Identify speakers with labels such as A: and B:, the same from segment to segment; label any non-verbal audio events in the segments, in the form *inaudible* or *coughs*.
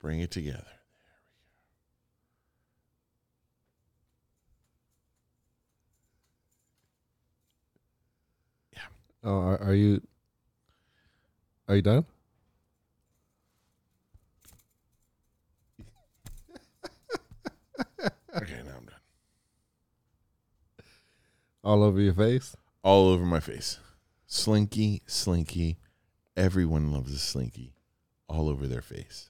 A: Bring it together. There we go. Yeah.
B: Oh, are, are you? Are you done? *laughs*
A: Okay, now I'm done.
B: All over your face.
A: All over my face. Slinky, slinky. Everyone loves a slinky. All over their face.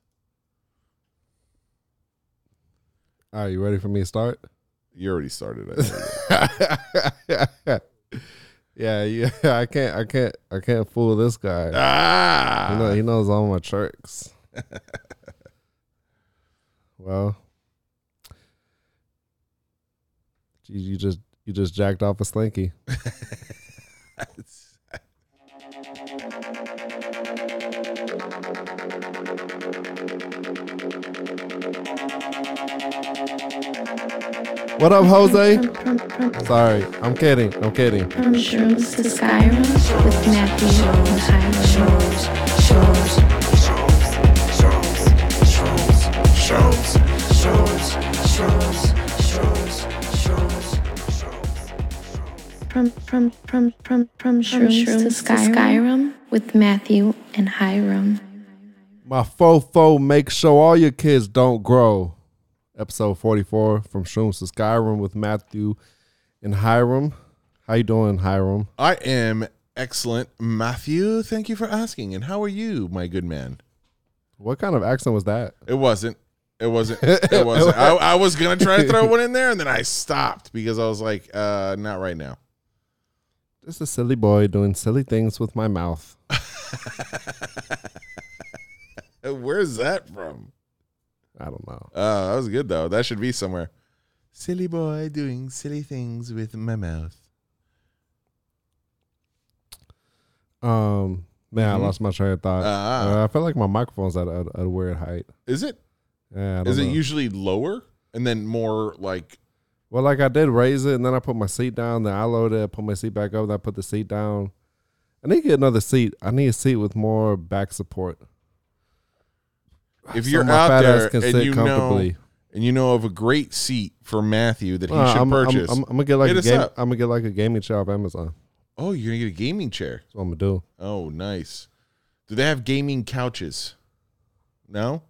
B: All right, you ready for me to start?
A: You already started. I know that.
B: yeah, yeah. I can't, I can't, I can't fool this guy.
A: ah,
B: You know, he knows all my tricks. *laughs* well, you, you just you just jacked off a slinky. *laughs* What up, Jose? *laughs* Sorry, I'm kidding. I'm kidding.
C: from Shrooms to Skyrim with Matthew and Hiram. From from from from from Shrooms, to Skyrim with Matthew and Hiram.
B: My fofo make sure all your kids don't grow. Episode 44 from Shrooms to Skyrim with Matthew and Hiram. How you doing, Hiram?
A: I am excellent, Matthew. Thank you for asking. And how are you, my good man?
B: What kind of accent was that?
A: It wasn't. It wasn't. *laughs* It wasn't. I, I was gonna try to throw *laughs* one in there, and then I stopped because I was like, uh, not right now.
B: Just a silly boy doing silly things with my mouth. *laughs*
A: Where's that from?
B: I don't know.
A: Oh, that was good though. That should be somewhere. Silly boy doing silly things with my mouth.
B: Um, man,
A: Mhm.
B: I lost my train of thought.
A: Ah.
B: Uh, I feel like my microphone's at a, a weird height.
A: Is it?
B: Yeah, I don't
A: Is it
B: know.
A: usually lower and then more like?
B: Well, like I did raise it, and then I put my seat down. Then I loaded it, put my seat back up. Then I put the seat down. I need to get another seat. I need a seat with more back support.
A: If you're out there and you know and you know of a great seat for Matthew that he
B: Uh,
A: should
B: I'm, I'm-
A: purchase.
B: I'm, I'm gonna get like a game.
A: up.
B: I'm gonna get like a gaming chair off Amazon.
A: oh, you're gonna get a gaming chair.
B: That's what I'm gonna do.
A: Oh, nice. Do they have gaming couches? No,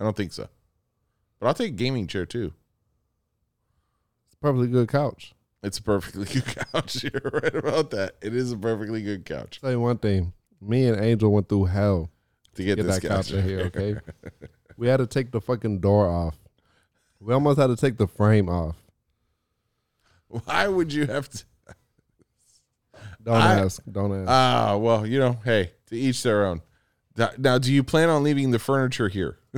A: I don't think so. But I'll take a gaming chair too.
B: It's probably a perfectly good couch.
A: It's a perfectly *laughs* good couch. You're right about that. It is a perfectly good couch
B: Tell you one thing. Me and Angel went through hell
A: to get,
B: get
A: this
B: that couch in here. Okay, we had to take the fucking door off. We almost had to take the frame off.
A: Why would you have to?
B: Don't
A: I-
B: ask. Don't ask.
A: Ah, well, you know, hey, to each their own. Now- do you plan on leaving the furniture here? *laughs*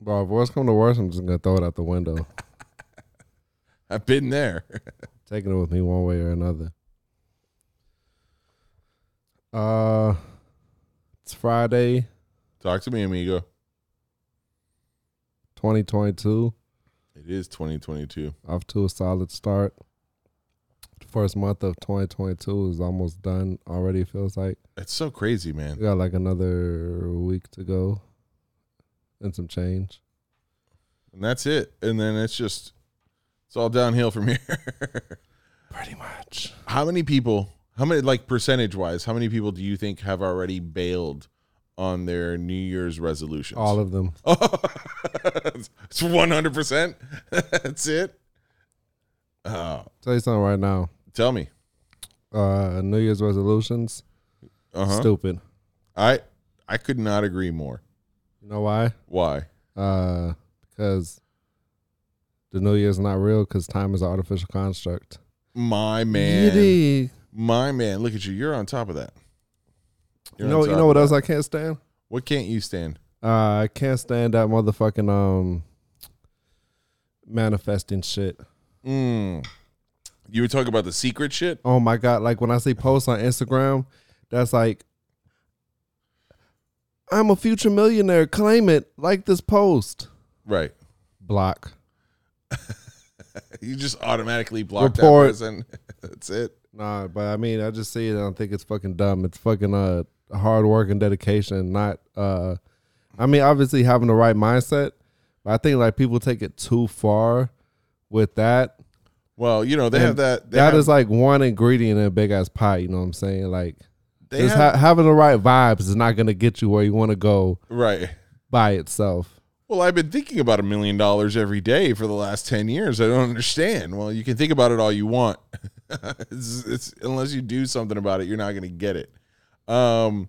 B: Bro, if worst come to worst, I'm just gonna throw it out the window. *laughs*
A: I've been there. *laughs*
B: taking it with me one way or another. Uh, it's Friday,
A: Talk to me, amigo.
B: 2022.
A: It is 2022.
B: Off to a solid start. The first month of 2022 is almost done already. it Feels like
A: It's so crazy, man.
B: we got like another week to go, and some change.
A: And that's it. And then it's just, it's all downhill from *laughs* here.
B: Pretty much.
A: how many people, how many, like percentage wise, how many people do you think have already bailed on their New Year's resolutions?
B: All of them. *laughs*
A: it's 100%. *laughs* that's it. Oh,
B: Tell you something right now.
A: tell me.
B: Uh, New Year's resolutions.
A: Uh-huh.
B: Stupid.
A: I I could not agree more.
B: You know why?
A: Why?
B: Uh, because the New Year's not real. Because time is an artificial construct.
A: My man.
B: Yiddy.
A: My man. Look at you. You're on top of that.
B: You
A: You're
B: know, you know what else I can't stand?
A: What can't you stand?
B: Uh, I can't stand that motherfucking um manifesting shit.
A: Mm. You were talking about the secret shit?
B: Oh my god! Like when I see posts on Instagram, that's like, "I'm a future millionaire. Claim it." Like this post.
A: Right.
B: Block. *laughs*
A: You just automatically block
B: Report.
A: that person. *laughs* That's it.
B: Nah, but I mean, I just see it. and I think it's fucking dumb. It's fucking uh hard work and dedication. Not uh, I mean, obviously having the right mindset, but I think like people take it too far with that.
A: Well, you know they
B: And
A: have that. They
B: That
A: have,
B: is like one ingredient in a big ass pie. You know what I'm saying? Like,
A: they
B: just
A: have-
B: ha- having the right vibes is not gonna get you where you want to go
A: right.
B: by itself.
A: Well, I've been thinking about a million dollars every day for the last 10 years. I don't understand. Well, you can think about it all you want. *laughs* *laughs* it's, it's unless you do something about it, you're not going to get it. Um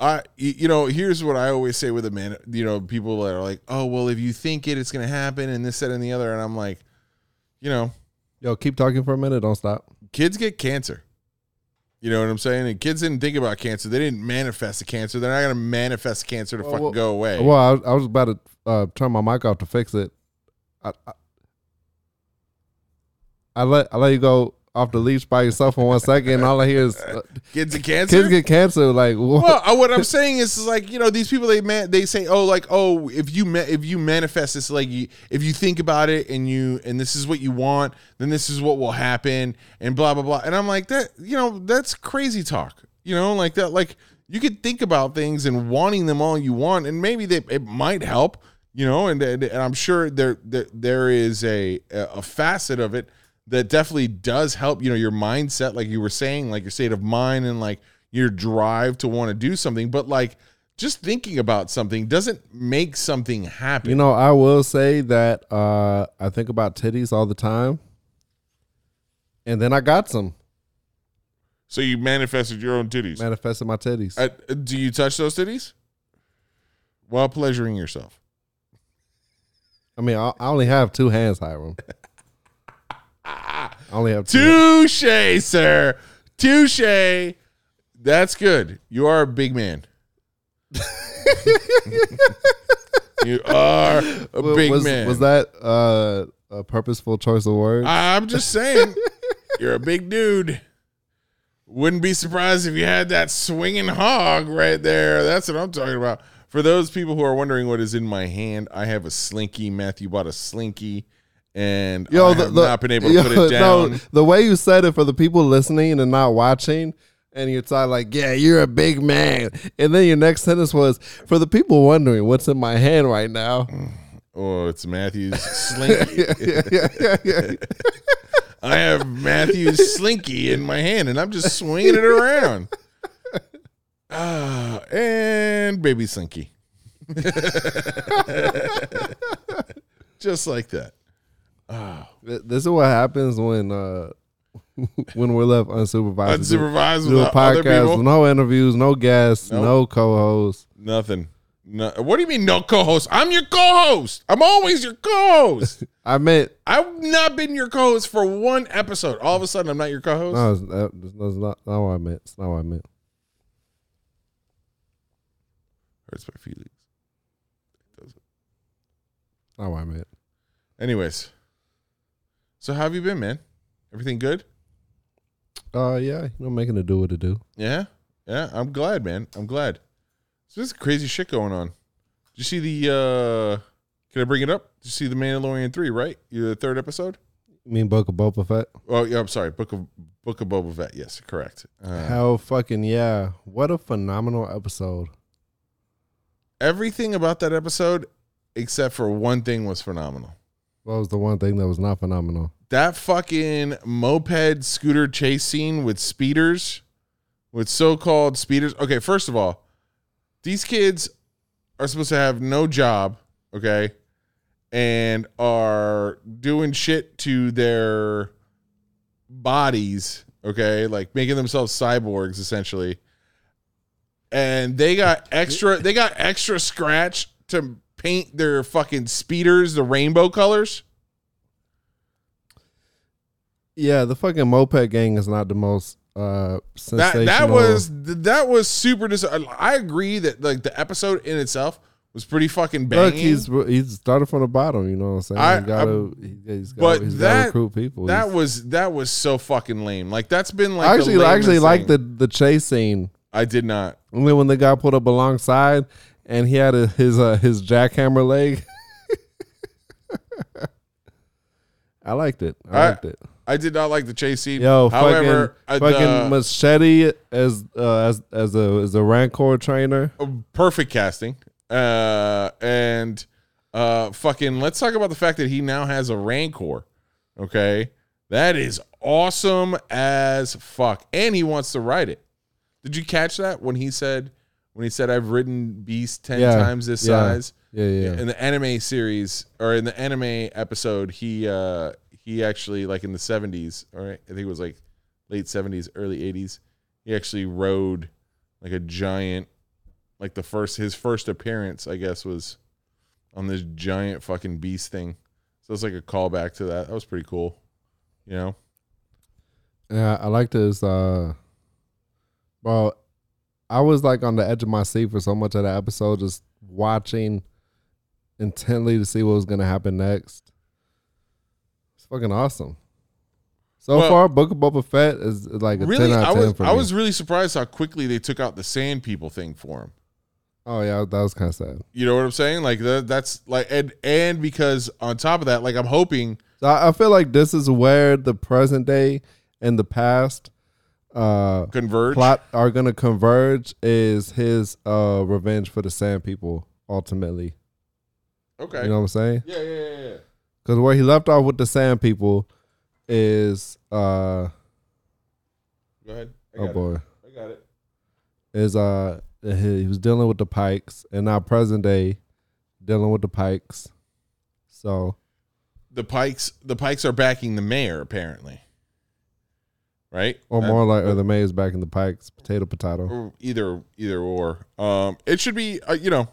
A: I you know, here's what I always say with a man, you know, people that are like, "Oh, well, if you think it it's going to happen and this that and the other." And I'm like, you know,
B: Yo, keep talking for a minute. Don't stop.
A: kids get cancer. You know what I'm saying? And kids didn't think about cancer. They didn't manifest the cancer. They're not going to manifest cancer to
B: Well,
A: fucking
B: well-
A: go away.
B: Well, I, was- I was about to uh, turn my mic off to fix it. I, I, I let I let you go off the leash by yourself for one second. And all I hear is uh, *laughs*
A: kids get cancer.
B: kids get cancer. Like, what?
A: well, uh, what I'm saying is, is like you know these people they man they say oh like oh if you ma- if you manifest this like you, if you think about it and you and this is what you want then this is what will happen and blah blah blah and I'm like that you know that's crazy talk you know like that like you could think about things and wanting them all you want and maybe they it might help you know and and, and I'm sure there, there there is a a facet of it that definitely does help you know your mindset like you were saying like your state of mind and like your drive to want to do something. But like just thinking about something doesn't make something happen.
B: You know, I will say that uh, I think about titties all the time, and then I got some.
A: So you manifested your own titties?
B: Manifested my titties.
A: Uh, do you touch those titties? While pleasuring yourself.
B: I mean, I, I only have two hands, Hiram. *laughs* I only have two.
A: touche sir touche that's good you are a big man *laughs* you are a big
B: was,
A: man
B: Was that uh, a purposeful choice of words?
A: I'm just saying, you're a big dude. Wouldn't be surprised if you had that swinging hog right there. That's what I'm talking about. For those people who are wondering what is in my hand, I have a slinky. Matthew bought a slinky, and I have not been able to
B: yo,
A: put it *laughs* down.
B: No, the way you said it for the people listening and not watching, and you're talking like, "Yeah, you're a big man," and then your next sentence was, "For the people wondering what's in my hand right now."
A: Oh, it's Matthew's *laughs* slinky.
B: yeah, yeah, yeah. *laughs*
A: I have Matthew's slinky in my hand, and I'm just swinging it around. Ah, and baby slinky. just like that. *sighs*
B: Th- This is what happens when uh, *laughs* when we're left unsupervised. do-
A: Unsupervised
B: do a podcast, no interviews, no guests,
A: Nope.
B: no co-hosts.
A: Nothing. No, what do you mean no co-host? I'm your co-host. I'm always your co-host. *laughs*
B: I meant
A: I've not been your co-host for one episode. All of a sudden, I'm not your co-host.
B: no, it's, that's not, not what I meant. It's not what I meant.
A: Hurts my feelings.
B: Not what I meant.
A: Anyways, so how have you been, man? Everything good?
B: Uh, yeah, you know, making it do what it do.
A: Yeah, yeah. I'm glad, man. I'm glad. So there's crazy shit going on. Did you see the? uh Can I bring it up? Did you see the Mandalorian three? Right, the third episode.
B: You mean Book of Boba Fett?
A: Oh yeah, I'm sorry. Book of Book of Boba Fett. Yes, correct. Uh,
B: Hell fucking yeah. What a phenomenal episode.
A: everything about that episode, except for one thing, was phenomenal.
B: What was the one thing that was not phenomenal?
A: That fucking moped scooter chase scene with speeders, with so-called speeders. Okay, first of all, these kids are supposed to have no job, okay, and are doing shit to their bodies, okay, like making themselves cyborgs essentially. And they got extra they got extra scratch to paint their fucking speeders the rainbow colors.
B: Yeah, the fucking moped gang is not the most uh
A: That
B: sensational.
A: that was that was super dis- I agree that like the episode in itself was pretty fucking banging.
B: Look, he's he's started from the bottom. You know what I'm saying?
A: I-
B: he gotta, he, has got,
A: but
B: he's
A: that-
B: gotta recruit people.
A: that
B: He's-
A: was that was so fucking lame. Like that's been like
B: I actually I actually like the the chase scene.
A: I did not.
B: And then when the guy pulled up alongside and he had a, his uh, his jackhammer leg. *laughs* I liked it. I
A: I-
B: liked it.
A: I did not like the chase scene.
B: Yo,
A: However,
B: fucking,
A: uh,
B: fucking
A: the-
B: machete as uh, as as a as a rancor trainer.
A: perfect casting. Uh, and uh, fucking, let's talk about the fact that he now has a Rancor. Okay, that is awesome as fuck, and he wants to ride it. Did you catch that when he said when he said I've ridden Beast ten
B: Yeah,
A: times this
B: yeah.
A: size?
B: Yeah, yeah.
A: In the anime series or in the anime episode, he uh he actually like in the seventies, all right, I think it was like late seventies, early eighties. He actually rode like a giant, like the first his first appearance, I guess, was on this giant fucking beast thing. So it's like a callback to that. That was pretty cool, you know.
B: Yeah, I liked his. Uh, well, I was like on the edge of my seat for so much of the episode, just watching intently to see what was gonna happen next. Fucking awesome. So
A: Well-
B: far, Book of Boba Fett is like a
A: really,
B: ten out
A: I
B: of ten
A: was
B: for
A: I was really surprised how quickly they took out the sand people thing for him.
B: oh yeah, that was kind of sad.
A: You know what I'm saying? Like that, that's like and and because on top of that, like I'm hoping
B: I, I feel like this is where the present day and the past uh
A: converge.
B: plot are gonna converge. Is his uh revenge for the Sand People ultimately?
A: Okay.
B: You know what I'm saying?
A: yeah, yeah, yeah, yeah.
B: Because where he left off with the Sand People is uh
A: Go ahead. I
B: oh boy
A: It. I got it.
B: is uh he, was dealing with the Pikes and now present day dealing with the Pikes. So
A: The Pikes the Pikes are backing the mayor apparently. Right?
B: or
A: That-
B: more like or the Mays back in the Pikes, potato potato.
A: either either or. Um it should be uh, you know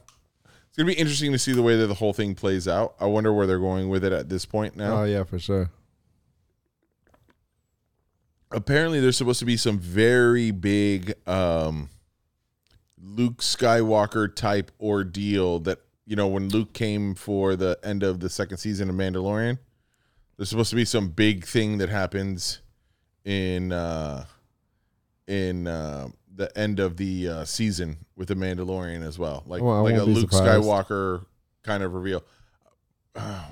A: to be interesting to see the way that the whole thing plays out. I wonder where they're going with it at this point now.
B: Oh yeah, for sure.
A: apparently there's supposed to be some very big um Luke Skywalker type ordeal that you know when Luke came for the end of the second season of Mandalorian there's supposed to be some big thing that happens in uh in uh the end of the uh, season with the Mandalorian as well like
B: Well,
A: like a Luke
B: surprised.
A: Skywalker kind of reveal uh,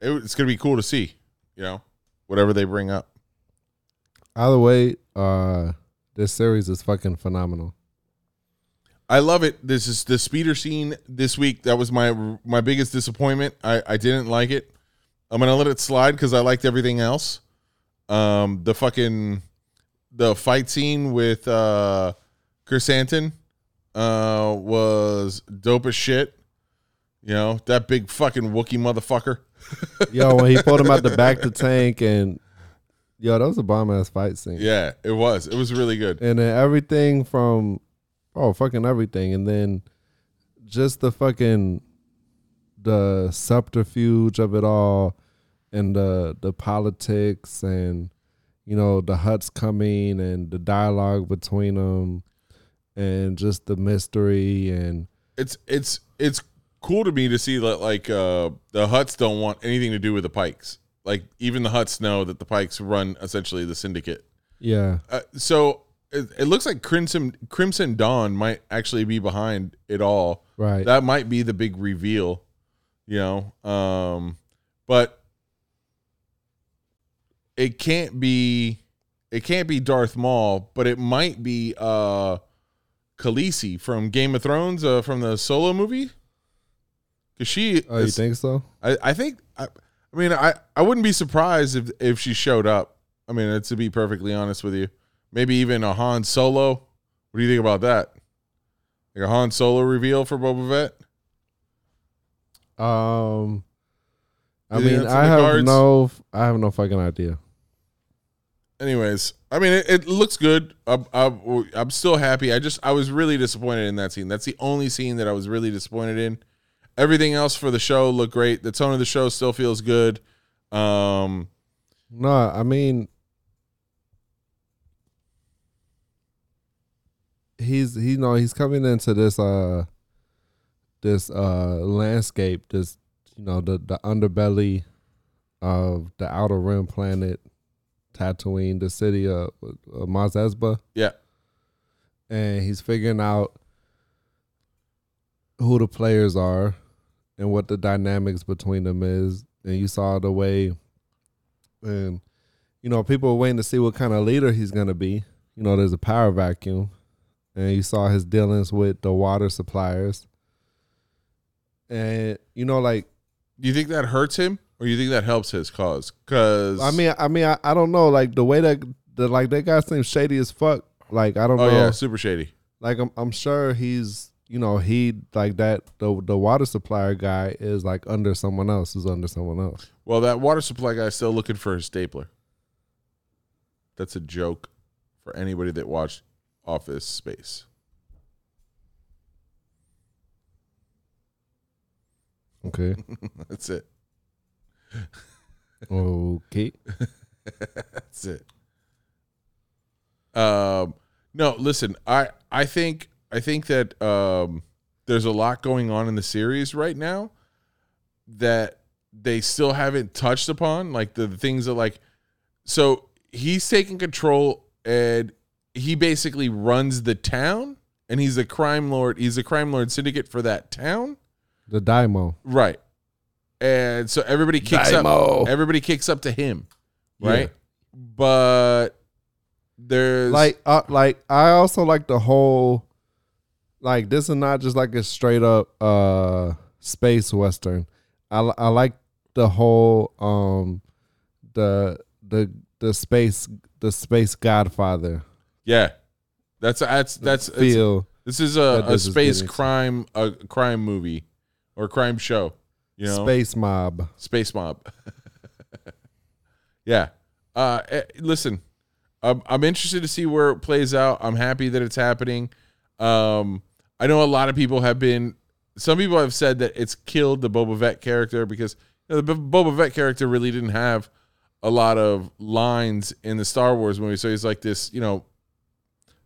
A: it, it's going to be cool to see you know whatever they bring up
B: Either way, uh this series is fucking phenomenal.
A: I love it. This is the speeder scene this week. That was my my biggest disappointment. I I didn't like it. I'm gonna let it slide because I liked everything else. Um, the fucking the fight scene with uh Krrsantan uh was dope as shit. You know that big fucking Wookie motherfucker. *laughs*
B: Yo, when he pulled him out the back to tank and yo, that was a bomb ass fight scene.
A: Yeah, it was. It was really good.
B: And then everything from oh fucking everything. And then just the fucking the subterfuge of it all and the the politics and you know the Hutts coming and the dialogue between them and just the mystery and
A: it's it's it's cool to me to see that like uh the Hutts don't want anything to do with the pikes. Like even the Hutts know that the pikes run essentially the syndicate.
B: Yeah.
A: Uh, so it, it looks like crimson crimson dawn might actually be behind it all.
B: Right.
A: That might be the big reveal you know um but it can't be it can't be Darth Maul but it might be uh Khaleesi from Game of Thrones uh, from the solo movie cuz she
B: oh you think so
A: I, I think I, I mean I, I wouldn't be surprised if if she showed up. I mean, to be perfectly honest with you, maybe even a Han Solo. What do you think about that? Like a Han Solo reveal for Boba Fett?
B: Um, I mean, I have no, I have no fucking idea.
A: Anyways, I mean, it, it looks good. I'm, I'm, I'm still happy. I just I was really disappointed in that scene. That's the only scene that I was really disappointed in. Everything else for the show looked great. The tone of the show still feels good. Um,
B: No, I mean, he's he know he's coming into this uh this uh landscape, this you know the the underbelly of the outer rim planet, Tatooine, the city of Mos Espa.
A: Yeah.
B: and he's figuring out who the players are and what the dynamics between them is. And you saw the way, and you know, people are waiting to see what kind of leader he's gonna be. You know, there's a power vacuum, and you saw his dealings with the water suppliers, and you know, like
A: Do you think that hurts him, or you think that helps his cause? Because
B: I mean, I mean, I, I don't know, like the way that the like that guy seems shady as fuck. Like I don't know.
A: oh
B: know,
A: yeah, super shady.
B: like I'm I'm sure he's you know he like that the the water supplier guy is like under someone else is under someone else.
A: Well, that water supply guy's still looking for his stapler. That's a joke for anybody that watched Office Space.
B: Okay, *laughs*
A: That's it.
B: Okay. *laughs*
A: That's it. Um, no, listen, I I think I think that um, there's a lot going on in the series right now that they still haven't touched upon, like the, the things that like. So he's taking control, and he basically runs the town, and he's a crime lord. He's a crime lord syndicate for that town,
B: The Daimyo.
A: right? And so everybody kicks up. Everybody kicks up to him, right? But there's
B: like uh, like I also like the whole like this is not just like a straight up uh space western. I I like the whole um the the the space the space godfather
A: yeah, that's that's that's
B: feel.
A: this is a, a space crime a crime movie or crime show, you know,
B: Space mob.
A: space mob. *laughs* yeah, uh, eh, listen, I'm I'm interested to see where it plays out. I'm happy that it's happening. Um, I know a lot of people have been. Some people have said that it's killed the Boba Fett character because you know, the Boba Fett character really didn't have a lot of lines in the Star Wars movie, so he's like this, you know,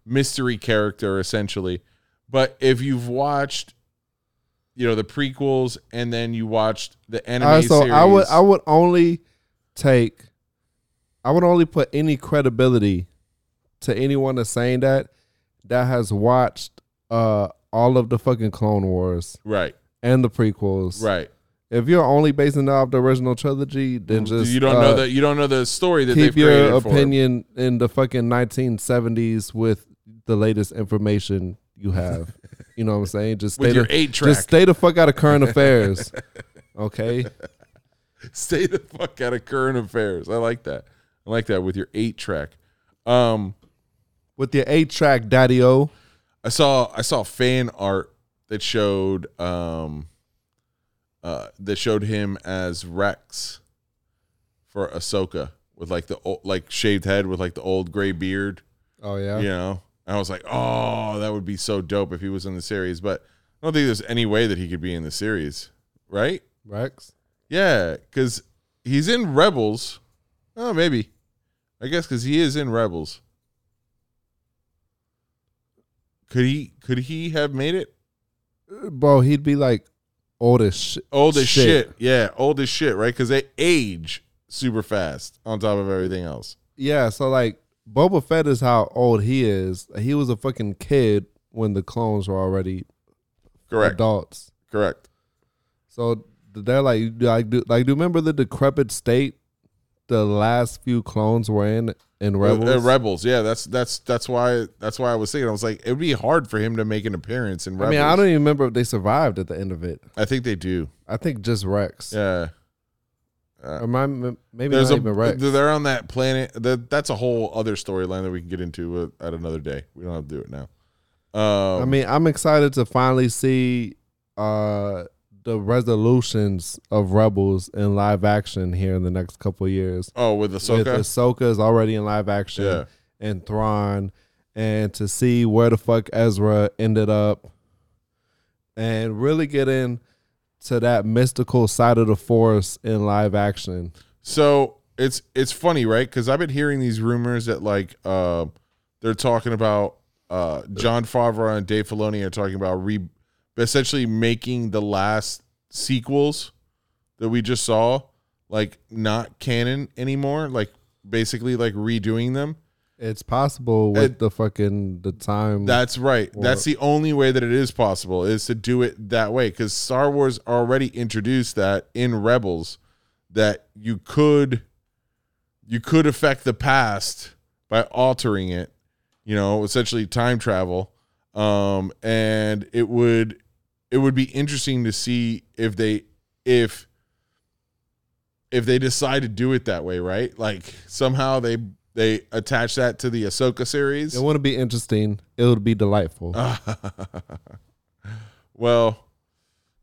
A: mystery character essentially. But if you've watched, you know, the prequels and then you watched the anime
B: Uh, so
A: series,
B: I would I would only take I would only put any credibility to anyone that's saying that that has watched uh all of the fucking Clone Wars
A: right,
B: and the prequels.
A: right.
B: If you're only basing it off the original trilogy, then just
A: you don't
B: uh,
A: know that you don't know the story that
B: keep
A: they've created
B: your opinion in the fucking 1970s with the latest information you have. you know what I'm saying? Just *laughs* stay
A: with your
B: the,
A: eight track.
B: just stay the fuck out of current affairs. Okay. *laughs*
A: Stay the fuck out of current affairs. I like that. I like that with your eight track. Um,
B: With your eight track daddy o.
A: I saw I saw fan art that showed um, uh, that showed him as Rex for Ahsoka with like the old, like shaved head with like the old gray beard.
B: Oh yeah.
A: You know, I was like, oh, that would be so dope if he was in the series. But I don't think there's any way that he could be in the series, right?
B: Rex.
A: Yeah, because he's in Rebels. Oh, maybe. I guess because he is in Rebels. Could he? Could he have made it?
B: Bro, he'd be like old as shit.
A: Old as shit. Yeah, old as shit. Right? Because they age super fast on top of everything else.
B: Yeah, so like Boba Fett is how old he is. He was a fucking kid when the clones were already
A: Correct.
B: adults.
A: Correct.
B: So they're like like do like do you remember the decrepit state the last few clones were in in Rebels?
A: Uh, Rebels. Yeah, that's that's that's why that's why I was thinking. I was like, it would be hard for him to make an appearance in
B: I mean, I don't even remember if they survived at the end of it.
A: I think they do.
B: I think just Rex.
A: Yeah.
B: Or my, maybe
A: There's
B: not
A: a
B: even Rex.
A: they're on that planet. That that's a whole other storyline that we can get into uh, at another day. We don't have to do it now. Um,
B: I mean, I'm excited to finally see uh the resolutions of Rebels in live action here in the next couple of years.
A: oh, with
B: With
A: Ahsoka,
B: Ahsoka is already in live action,
A: Yeah.
B: and Thrawn, and to see where the fuck Ezra ended up, and really get in to that mystical side of the Force in live action.
A: So it's it's funny, right? Because I've been hearing these rumors that like uh, they're talking about uh, Jon Favreau and Dave Filoni are talking about re essentially making the last sequels that we just saw like not canon anymore. Like basically like redoing them.
B: It's possible with
A: It-
B: the fucking the time.
A: That's right.
B: Or-
A: That's the only way that it is possible is to do it that way because Star Wars already introduced that in Rebels that you could you could affect the past by altering it, you know, essentially time travel. Um, and it would it would be interesting to see if they if if they decide to do it that way, right? Like somehow they they attach that to the Ahsoka series.
B: It wouldn't be interesting. It would be delightful. *laughs*
A: well,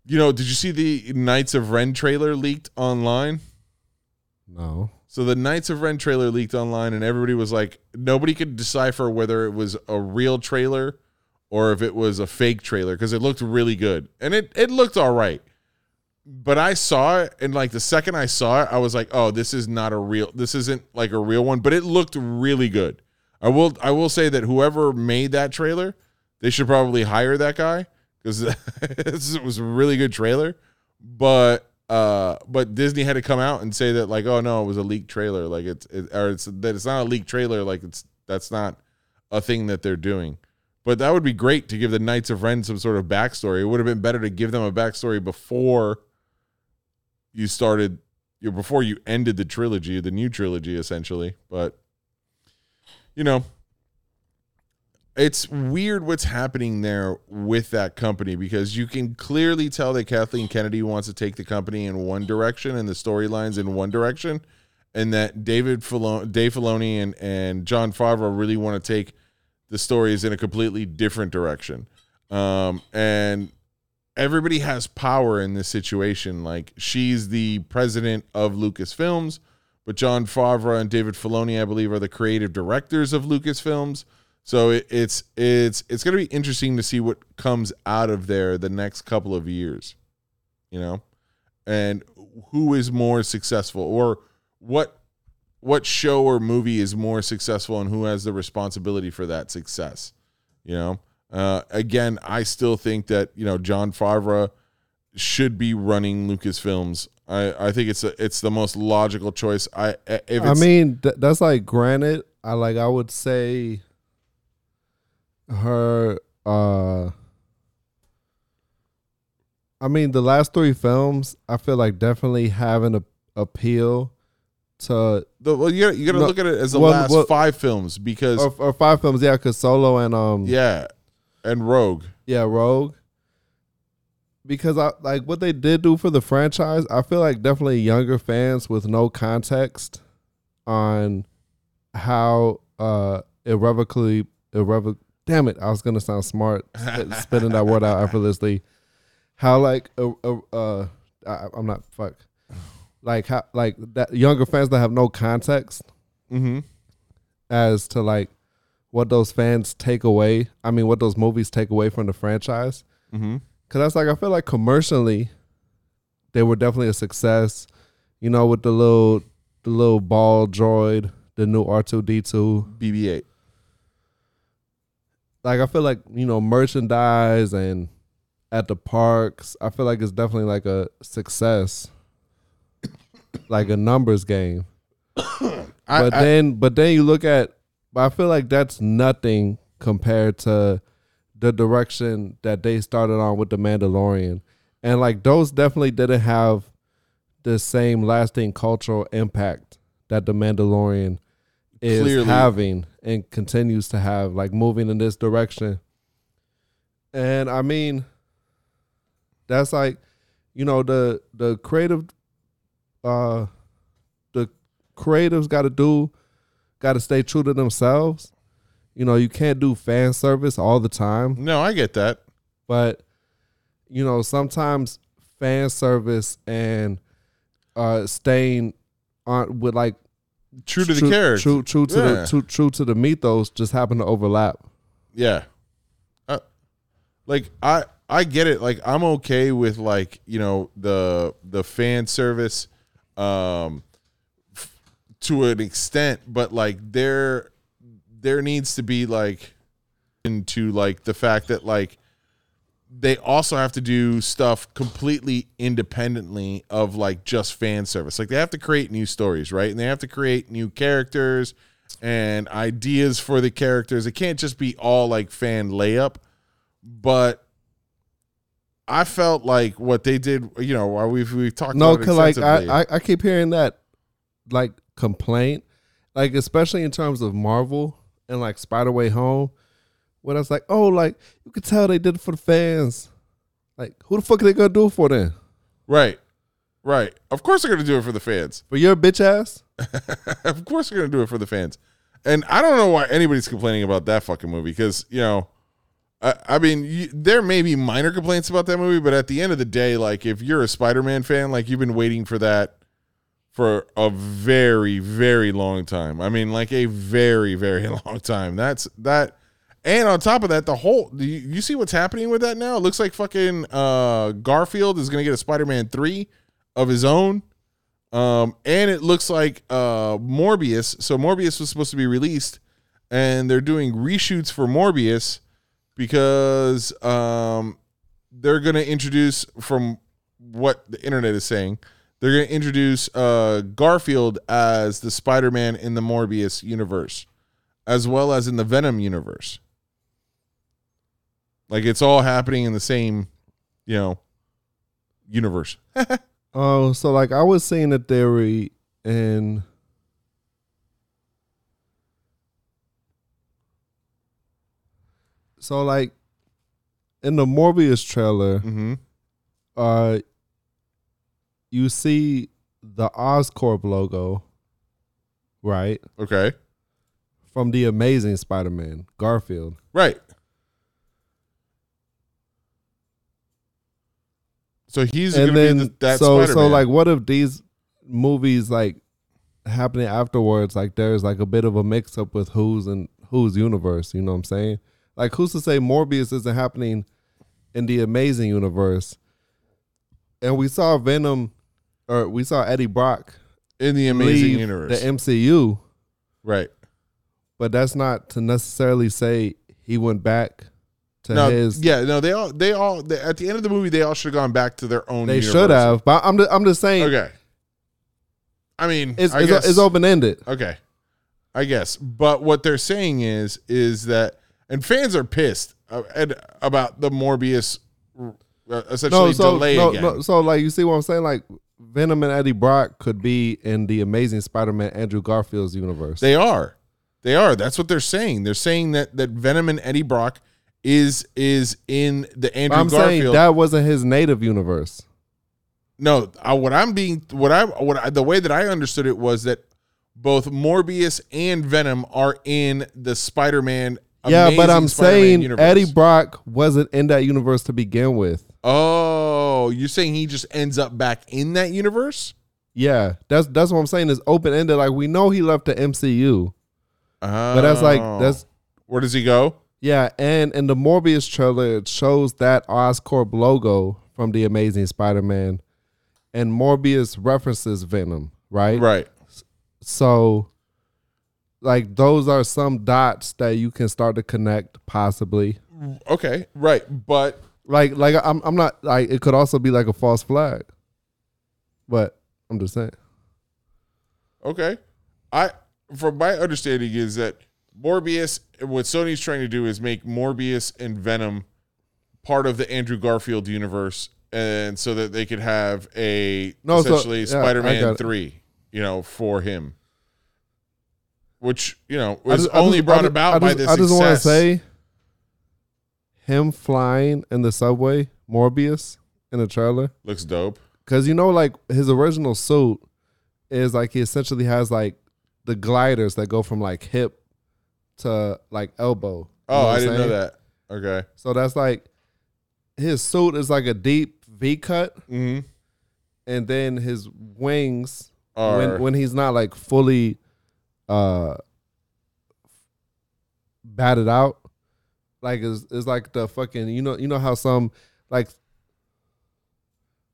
A: you know, did you see the Knights of Ren trailer leaked online?
B: no.
A: So the Knights of Ren trailer leaked online, and everybody was like, nobody could decipher whether it was a real trailer or if it was a fake trailer because it looked really good, and it it looked all right. But I saw it, and like the second I saw it, I was like, oh, this is not a real. This isn't like a real one, but it looked really good. I will I will say that whoever made that trailer, they should probably hire that guy because *laughs* it was a really good trailer. But uh, but Disney had to come out and say that like, oh no, it was a leaked trailer. Like it's it, or it's that it's not a leaked trailer. Like it's that's not a thing that they're doing. But that would be great to give the Knights of Ren some sort of backstory. It would have been better to give them a backstory before you started, you before you ended the trilogy, the new trilogy, essentially. But you know, it's weird what's happening there with that company because you can clearly tell that Kathleen Kennedy wants to take the company in one direction and the storylines in one direction, and that David Filoni, Dave Filoni and and Jon Favreau really want to take the stories in a completely different direction. Um, and everybody has power in this situation. Like she's the president of Lucasfilms, but Jon Favreau and David Filoni, I believe, are the creative directors of Lucasfilms. So it, it's it's it's going to be interesting to see what comes out of there the next couple of years, you know, and who is more successful or what what show or movie is more successful and who has the responsibility for that success, you know. Uh, again, I still think that you know Jon Favreau should be running Lucasfilms. I, I think it's a, it's the most logical choice. I if
B: I mean, th- that's like granted. I like. I would say her. uh I mean, the last three films, I feel like definitely have an a- appeal to
A: the, well, you got you got to
B: No,
A: look at it as the
B: well,
A: last
B: well-
A: five films because
B: or, or five films. Yeah, because Solo and um
A: yeah, and Rogue.
B: Yeah, Rogue. Because I like what they did do for the franchise. I feel like definitely younger fans with no context on how uh irrevocably irrevoc damn it, I was gonna sound smart *laughs* spitting that word out effortlessly. How like uh, uh, uh I, I'm not fuck. Like how like that younger fans that have no context
A: Mm-hmm.
B: as to like what those fans take away. I mean, what those movies take away from the franchise.
A: Mm-hmm.
B: Cause that's like I feel like commercially, they were definitely a success. You know, with the little the little ball droid, the new R two D two.
A: BB-8.
B: Like I feel like you know merchandise and at the parks. I feel like it's definitely like a success, *coughs* like a numbers game. *coughs*
A: I,
B: But
A: I-
B: then, but then you look at, but I feel like that's nothing compared to the direction that they started on with the Mandalorian, and like those definitely didn't have the same lasting cultural impact that the Mandalorian is
A: Clearly.
B: having and continues to have, like moving in this direction. And I mean, that's like, you know, the the creative, uh, the creatives got to do, got to stay true to themselves. You know, you can't do fan service all the time,
A: no, I get that.
B: but you know, sometimes fan service and uh staying on with like
A: True to the character.
B: true, true to
A: Yeah.
B: the true, true to the mythos, just happen to overlap.
A: Yeah. Uh, like I I get it. Like I'm okay with like, you know, the the fan service um to an extent, but like there there needs to be like into like the fact that like they also have to do stuff completely independently of like just fan service. Like they have to create new stories, right? And they have to create new characters and ideas for the characters. It can't just be all like fan layup. But I felt like what they did, you know, while we've we've talked
B: No,
A: about it
B: cause like. I, I I keep hearing that like complaint, like especially in terms of Marvel and like Spider Way Home, when I was like, oh, like you could tell they did it for the fans. Like, who the fuck are they gonna do it for then?
A: Right. Right. Of course they're gonna do it for the fans.
B: For your bitch ass? *laughs*
A: of course they're gonna do it for the fans. And I don't know why anybody's complaining about that fucking movie because you know, I, I mean, you, there may be minor complaints about that movie, but at the end of the day, like if you're a Spider-Man fan, like you've been waiting for that for a very, very long time. I mean, like a very, very *laughs* long time. That's that. And on top of that, the whole you, you see what's happening with that now? It looks like fucking uh, Garfield is gonna get a Spider-Man three of his own. Um, and it looks like uh, Morbius. So Morbius was supposed to be released, and they're doing reshoots for Morbius because um, they're to introduce, from what the internet is saying, they're going to introduce uh, Garfield as the Spider-Man in the Morbius universe, as well as in the Venom universe. Like it's all happening in the same, you know, universe. *laughs*
B: Oh, so like I was seeing a theory and so like in the Morbius trailer,
A: mm-hmm.
B: uh you see the Oscorp logo, right?
A: Okay.
B: From the amazing Spider-Man, Garfield.
A: Right. So he's
B: and then
A: be the, that
B: so
A: Spider-Man.
B: so like what if these movies like happening afterwards like there's like a bit of a mix up with who's and whose universe you know what i'm saying like who's to say morbius isn't happening in the amazing universe and we saw venom or we saw eddie brock
A: in the amazing universe.
B: the mcu
A: right.
B: but that's not to necessarily say he went back to
A: No,
B: his
A: yeah, no, they all they all they, at the end of the movie they all should have gone back to their own.
B: they
A: universe.
B: should have but i'm just, I'm just saying
A: Okay. I mean,
B: it's,
A: I
B: it's, it's open-ended
A: Okay, I guess. But what they're saying is is that, and fans are pissed uh, about the Morbius uh, essentially
B: no, so
A: delay
B: no,
A: again.
B: no, so like you see what I'm saying? Like Venom and Eddie Brock could be in the Amazing Spider-Man Andrew Garfield's universe.
A: They are. They are. That's what they're saying. They're saying that that Venom and Eddie Brock is is in the Andrew
B: I'm saying
A: Garfield.
B: that wasn't his native universe.
A: no, uh, what I'm being what I what I, the way that I understood it was that both Morbius and Venom are in the Spider-Man.
B: yeah, but I'm
A: Spider-Man
B: saying
A: universe.
B: Eddie Brock wasn't in that universe to begin with.
A: Oh, you're saying he just ends up back in that universe?
B: Yeah, that's that's what I'm saying. Is open ended. Like we know he left the MCU, but that's like
A: Oh.
B: that's
A: where does he go?
B: yeah. And in the Morbius trailer, it shows that Oscorp logo from the Amazing Spider-Man, and Morbius references Venom, right?
A: Right.
B: So, like, those are some dots that you can start to connect, possibly.
A: Okay. Right. But
B: Like, like I'm, I'm not like it could also be like a false flag, but I'm just saying.
A: Okay. I from my understanding is that Morbius what Sony's trying to do is make Morbius and Venom part of the Andrew Garfield universe and so that they could have a
B: No, so-
A: essentially
B: yeah,
A: Spider-Man 3, you know, for him. Which, you know, was
B: just-
A: only
B: just-
A: brought
B: just-
A: about by this
B: I just want to say, him flying in the subway, Morbius in the trailer,
A: looks dope.
B: because you know, like his original suit is like he essentially has like the gliders that go from like hip to like elbow. You
A: Oh,
B: know
A: I didn't know that. Okay.
B: So that's like his suit is like a deep V cut,
A: Mhm.
B: and then his wings
A: Are
B: when when he's not like fully uh batted out, like is is like the fucking you know you know how some like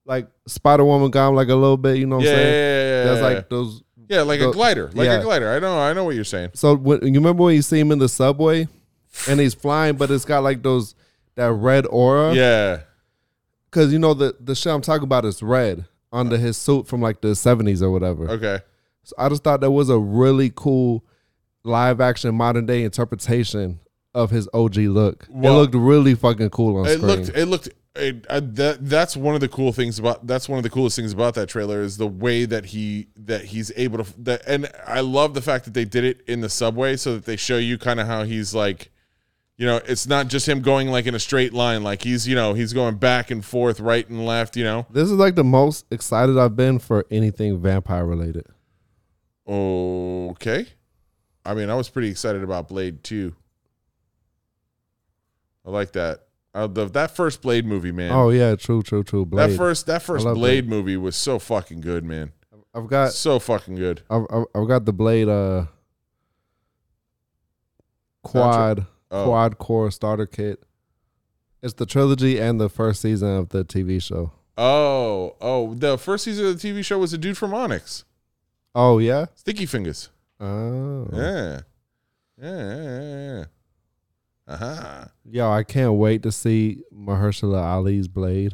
B: like Spider Woman got him like a little bit, you know what
A: yeah,
B: I'm saying?
A: yeah, yeah,
B: That's like those.
A: Yeah, like a glider, like a glider. I know, I know what you're saying.
B: So when you remember when you see him in the subway, and he's flying, but it's got like those that red aura.
A: Yeah,
B: because you know the the shit I'm talking about is red under uh. his suit from like the 70s or whatever.
A: okay.
B: So I just thought that was a really cool live action modern day interpretation of his OG look.
A: Well-
B: it looked really fucking cool on
A: It
B: screen.
A: looked, it looked, it, I, that that's one of the cool things about that's one of the coolest things about that trailer is the way that he that he's able to that and I love the fact that they did it in the subway so that they show you kind of how he's like you know it's not just him going like in a straight line like he's you know he's going back and forth right and left you know
B: This is like the most excited I've been for anything vampire related.
A: okay I mean I was pretty excited about Blade 2 I like that uh, the, that first Blade movie man
B: Oh yeah, true, true, true. Blade.
A: that first that first Blade movie was so fucking good man
B: I've got
A: so fucking good
B: I've, I've I've got the blade uh quad
A: Oh.
B: quad core starter kit. It's the trilogy and the first season of the TV show.
A: Oh, oh, the first season of the TV show was a dude from Onyx,
B: Oh yeah.
A: Sticky Fingaz.
B: Oh
A: Yeah, yeah, yeah, yeah. Uh huh.
B: yo, I can't wait to see Mahershala Ali's blade.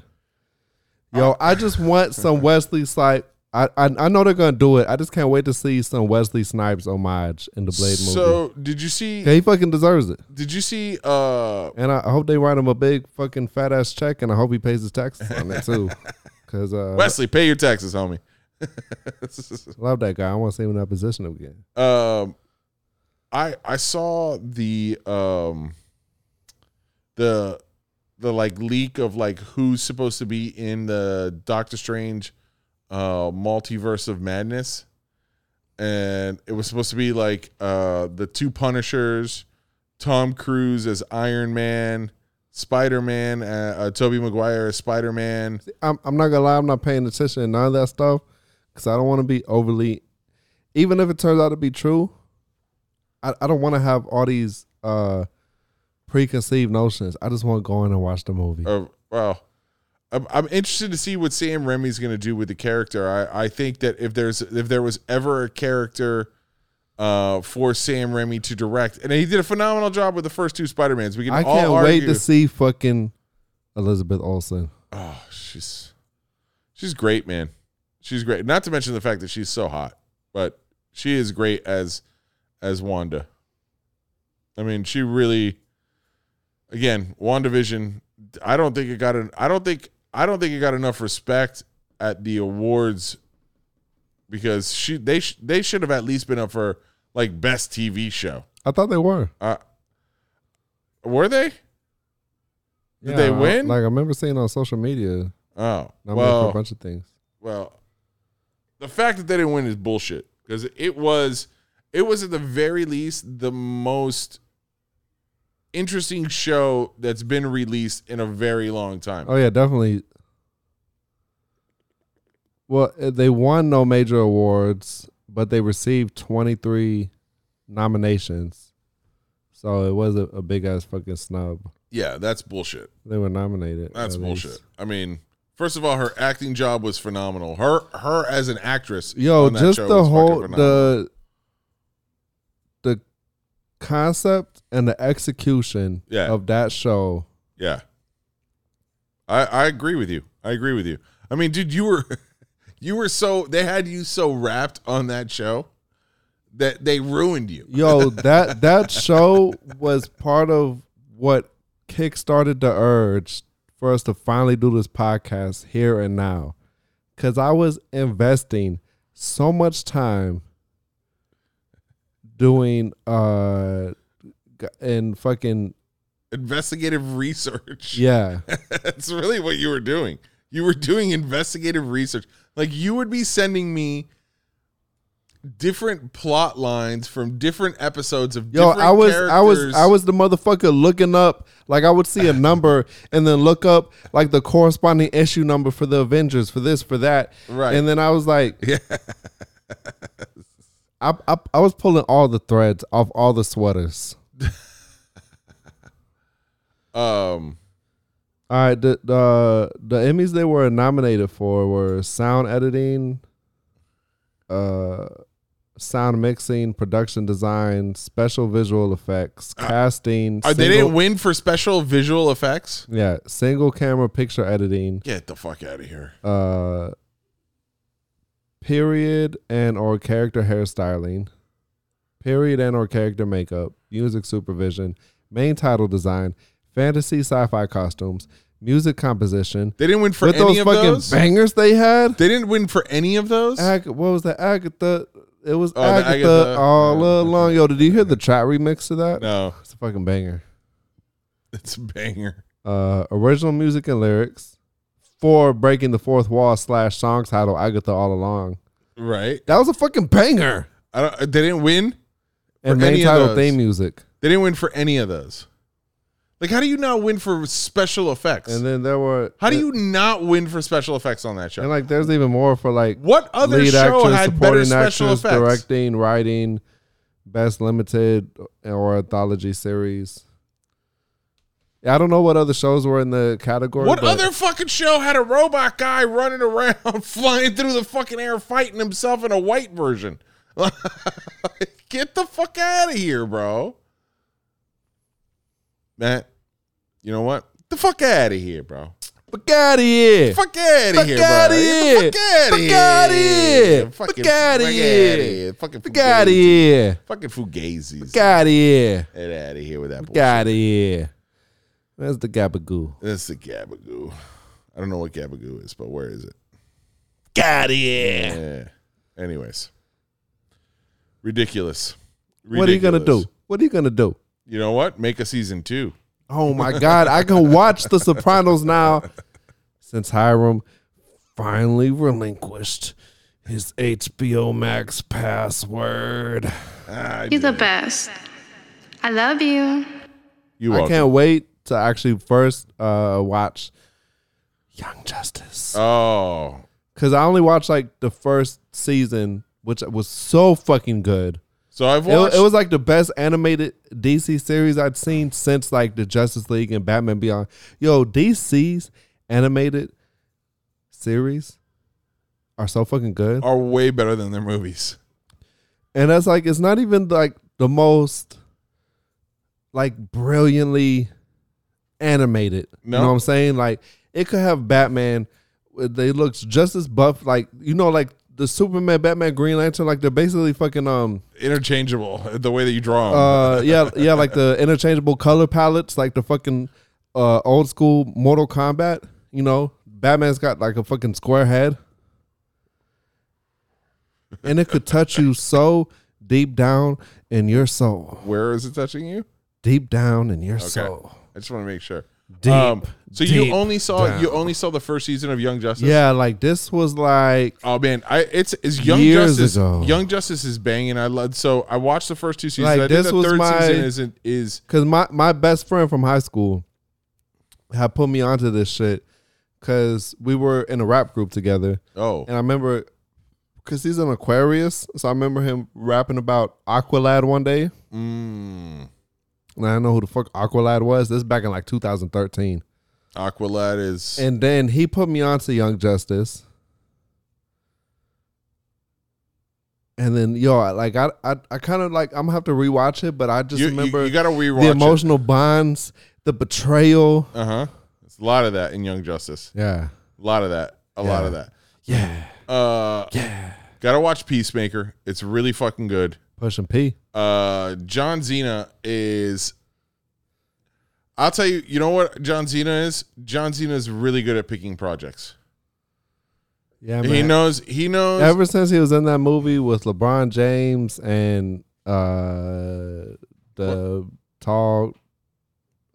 B: Yo, I just want some *laughs* Wesley Snipes. I, I I know they're gonna do it. I just can't wait to see some Wesley Snipes homage in the Blade movie.
A: So, did you see?
B: yeah, he fucking deserves it.
A: Did you see? Uh,
B: And I, I hope they write him a big fucking fat ass check, and I hope he pays his taxes on it too. *laughs* Cause uh,
A: Wesley, pay your taxes, homie. *laughs*
B: love that guy. I want to see him in that position again.
A: um, I I saw the um, the the like leak of like who's supposed to be in the Doctor Strange uh multiverse of madness and it was supposed to be like uh the two punishers tom cruise as iron man spider-man uh, uh tobey maguire as spider-man
B: I'm, I'm not gonna lie. I'm not paying attention to none of that stuff because I don't want to be overly. Even if it turns out to be true, I, I don't want to have all these uh preconceived notions. I just want to go in and watch the movie.
A: well I'm, I'm interested to see what sam Raimi's going to do with the character I, I think that if there's if there was ever a character uh for sam Raimi to direct and he did a phenomenal job with the first two spider-mans we can
B: I
A: all
B: can't wait
A: argue-
B: to see fucking Elizabeth Olsen.
A: Oh, she's she's great, man. She's great. Not to mention the fact that she's so hot, but she is great as as Wanda. I mean, she really again, WandaVision, I don't think it got an I don't think I don't think it got enough respect at the awards because she they sh- they should have at least been up for like best TV show.
B: I thought they were.
A: Uh were they? Did they
B: I-
A: win?
B: Like I remember seeing on social media.
A: Oh,
B: for a
A: well,
B: bunch of things.
A: Well, the fact that they didn't win is bullshit because it was it was at the very least the most interesting show that's been released in a very long time.
B: Oh yeah, definitely. Well, uh, they won no major awards, but they received 23 nominations. So it was a, a big ass fucking snub.
A: Yeah, that's bullshit.
B: They were nominated.
A: That's bullshit.
B: least.
A: I mean, first of all, her acting job was phenomenal. Her her as an actress,
B: Yo, just the whole the the concept and the execution
A: Yeah.
B: of that show.
A: Yeah. I I agree with you. I agree with you. I mean, dude, you were *laughs* you were so they had you so wrapped on that show that they ruined you.
B: Yo, *laughs* that that show was part of what kickstarted the urge for us to finally do this podcast here and now. Cause I was investing so much time doing uh and fucking
A: Investigative research. *laughs*
B: yeah.
A: That's really what you were doing. You were doing investigative research. Like you would be sending me different plot lines from different episodes of
B: Yo, I was I was. I was the motherfucker looking up like I would see a *laughs* number and then look up like the corresponding issue number for the Avengers for this for that.
A: Right.
B: And then I was like
A: Yeah. *laughs*
B: I, I I was pulling all the threads off all the sweaters. *laughs*
A: um
B: All right, the the the Emmys they were nominated for were sound editing, uh, sound mixing, production design, special visual effects, casting.
A: uh, they didn't win for special visual effects.
B: Yeah, single camera picture editing,
A: Get the fuck out of here.
B: uh, period and or character hairstyling, period and or character makeup, music supervision, main title design, fantasy sci-fi costumes, music composition.
A: They didn't win for
B: With
A: any
B: those
A: of
B: fucking
A: those.
B: bangers they had.
A: they didn't win for any of those.
B: Ag- what was that? Agatha. It was
A: Oh,
B: Agatha,
A: Agatha.
B: all along. Yo, did you hear the chat remix to that?
A: no,
B: It's a fucking banger.
A: it's a banger.
B: Uh, original music and lyrics for breaking the fourth wall slash song title Agatha all along.
A: Right?
B: That was a fucking banger.
A: I don't. They didn't win.
B: And main
A: of
B: title theme music.
A: They didn't win for any of those. Like, how do you not win for special effects?
B: And then there were
A: how do you not win for special effects on that show?
B: and like there's even more for like
A: what other
B: lead
A: show
B: actress,
A: had better special
B: actress,
A: effects?
B: directing, writing, best limited or anthology series. Yeah, I don't know what other shows were in the category.
A: What other fucking show had a robot guy *laughs* running around, *laughs* flying through the fucking air, fighting himself in a white version? *laughs* Get the fuck out of here, bro. Matt, you know what? The fuck out of here, bro.
B: Fuck out of here.
A: Fuck out of here, bro.
B: outta
A: Get
B: here.
A: Fuck out of
B: Fuck
A: here.
B: outta here. Fuck outta
A: fuck
B: here.
A: Fucking
B: Fuck out of here.
A: Fucking fugazis.
B: Fuck out of here.
A: Get out of here with that
B: Fuck out of here. Where's the gabagoo?
A: That's the Gabagoo. I don't know what Gabagoo is, but where is it?
B: Out of here.
A: Yeah. Anyways, ridiculous.
B: What are you gonna do? What are you gonna do?
A: You know what? Make a season two.
B: Oh my god, I can watch The Sopranos now *laughs* since Hiram finally relinquished his HBO Max password.
A: Ah,
C: You're the best. I love you.
A: you
B: I
A: welcome.
B: can't wait to actually first uh, watch Young Justice
A: Oh,
B: because I only watched like the first season, which was so fucking good.
A: so I've
B: It,
A: watched.
B: it was like the best animated DC series I'd seen since like the Justice League and Batman Beyond. Yo, DC's animated series are so fucking good.
A: are way better than their movies.
B: And that's like it's not even like the most like brilliantly animated.
A: No.
B: You know what I'm saying? Like it could have Batman they looks just as buff like you know like the Superman, Batman, Green Lantern like they're basically fucking um
A: Interchangeable. The way that you draw them.
B: uh yeah yeah like the interchangeable color palettes like the fucking uh old school Mortal Kombat, you know. Batman's got like a fucking square head. And it could touch you so deep down in your soul.
A: Where is it touching you?
B: Deep down in your
A: Okay.
B: soul.
A: I just want to make sure.
B: Deep.
A: Um, so you only saw you only saw the first season of Young Justice.
B: Yeah, like this was like
A: Oh man, I it's it's Young Justice.
B: ago.
A: Young Justice is banging. I love so I watched the first two seasons.
B: Like,
A: I think
B: this
A: the
B: was
A: third
B: my-
A: season isn't is
B: Cause my my best friend from high school had put me onto this shit because we were in a rap group together,
A: oh
B: and I remember because he's an Aquarius, so I remember him rapping about Aqualad one day,
A: mm,
B: and I know who the fuck Aqualad was. This is back in like 2013,
A: Aqualad is
B: and then he put me on to Young Justice. And then yo, I- like I, I, I kind of like I'm gonna have to rewatch it, but I just
A: you,
B: remember
A: you, got to rewatch
B: the emotional bonds, the betrayal.
A: Uh huh. It's a lot of that in Young Justice.
B: Yeah,
A: A lot of that. A lot of that.
B: yeah,
A: Uh,
B: yeah.
A: gotta watch Peacemaker. It's really fucking good.
B: Pushing P.
A: Uh, John Cena is. I'll tell you. You know what John Cena is? John Cena is really good at picking projects.
B: Yeah,
A: He knows. He knows.
B: Ever since he was in that movie with LeBron James and uh the tall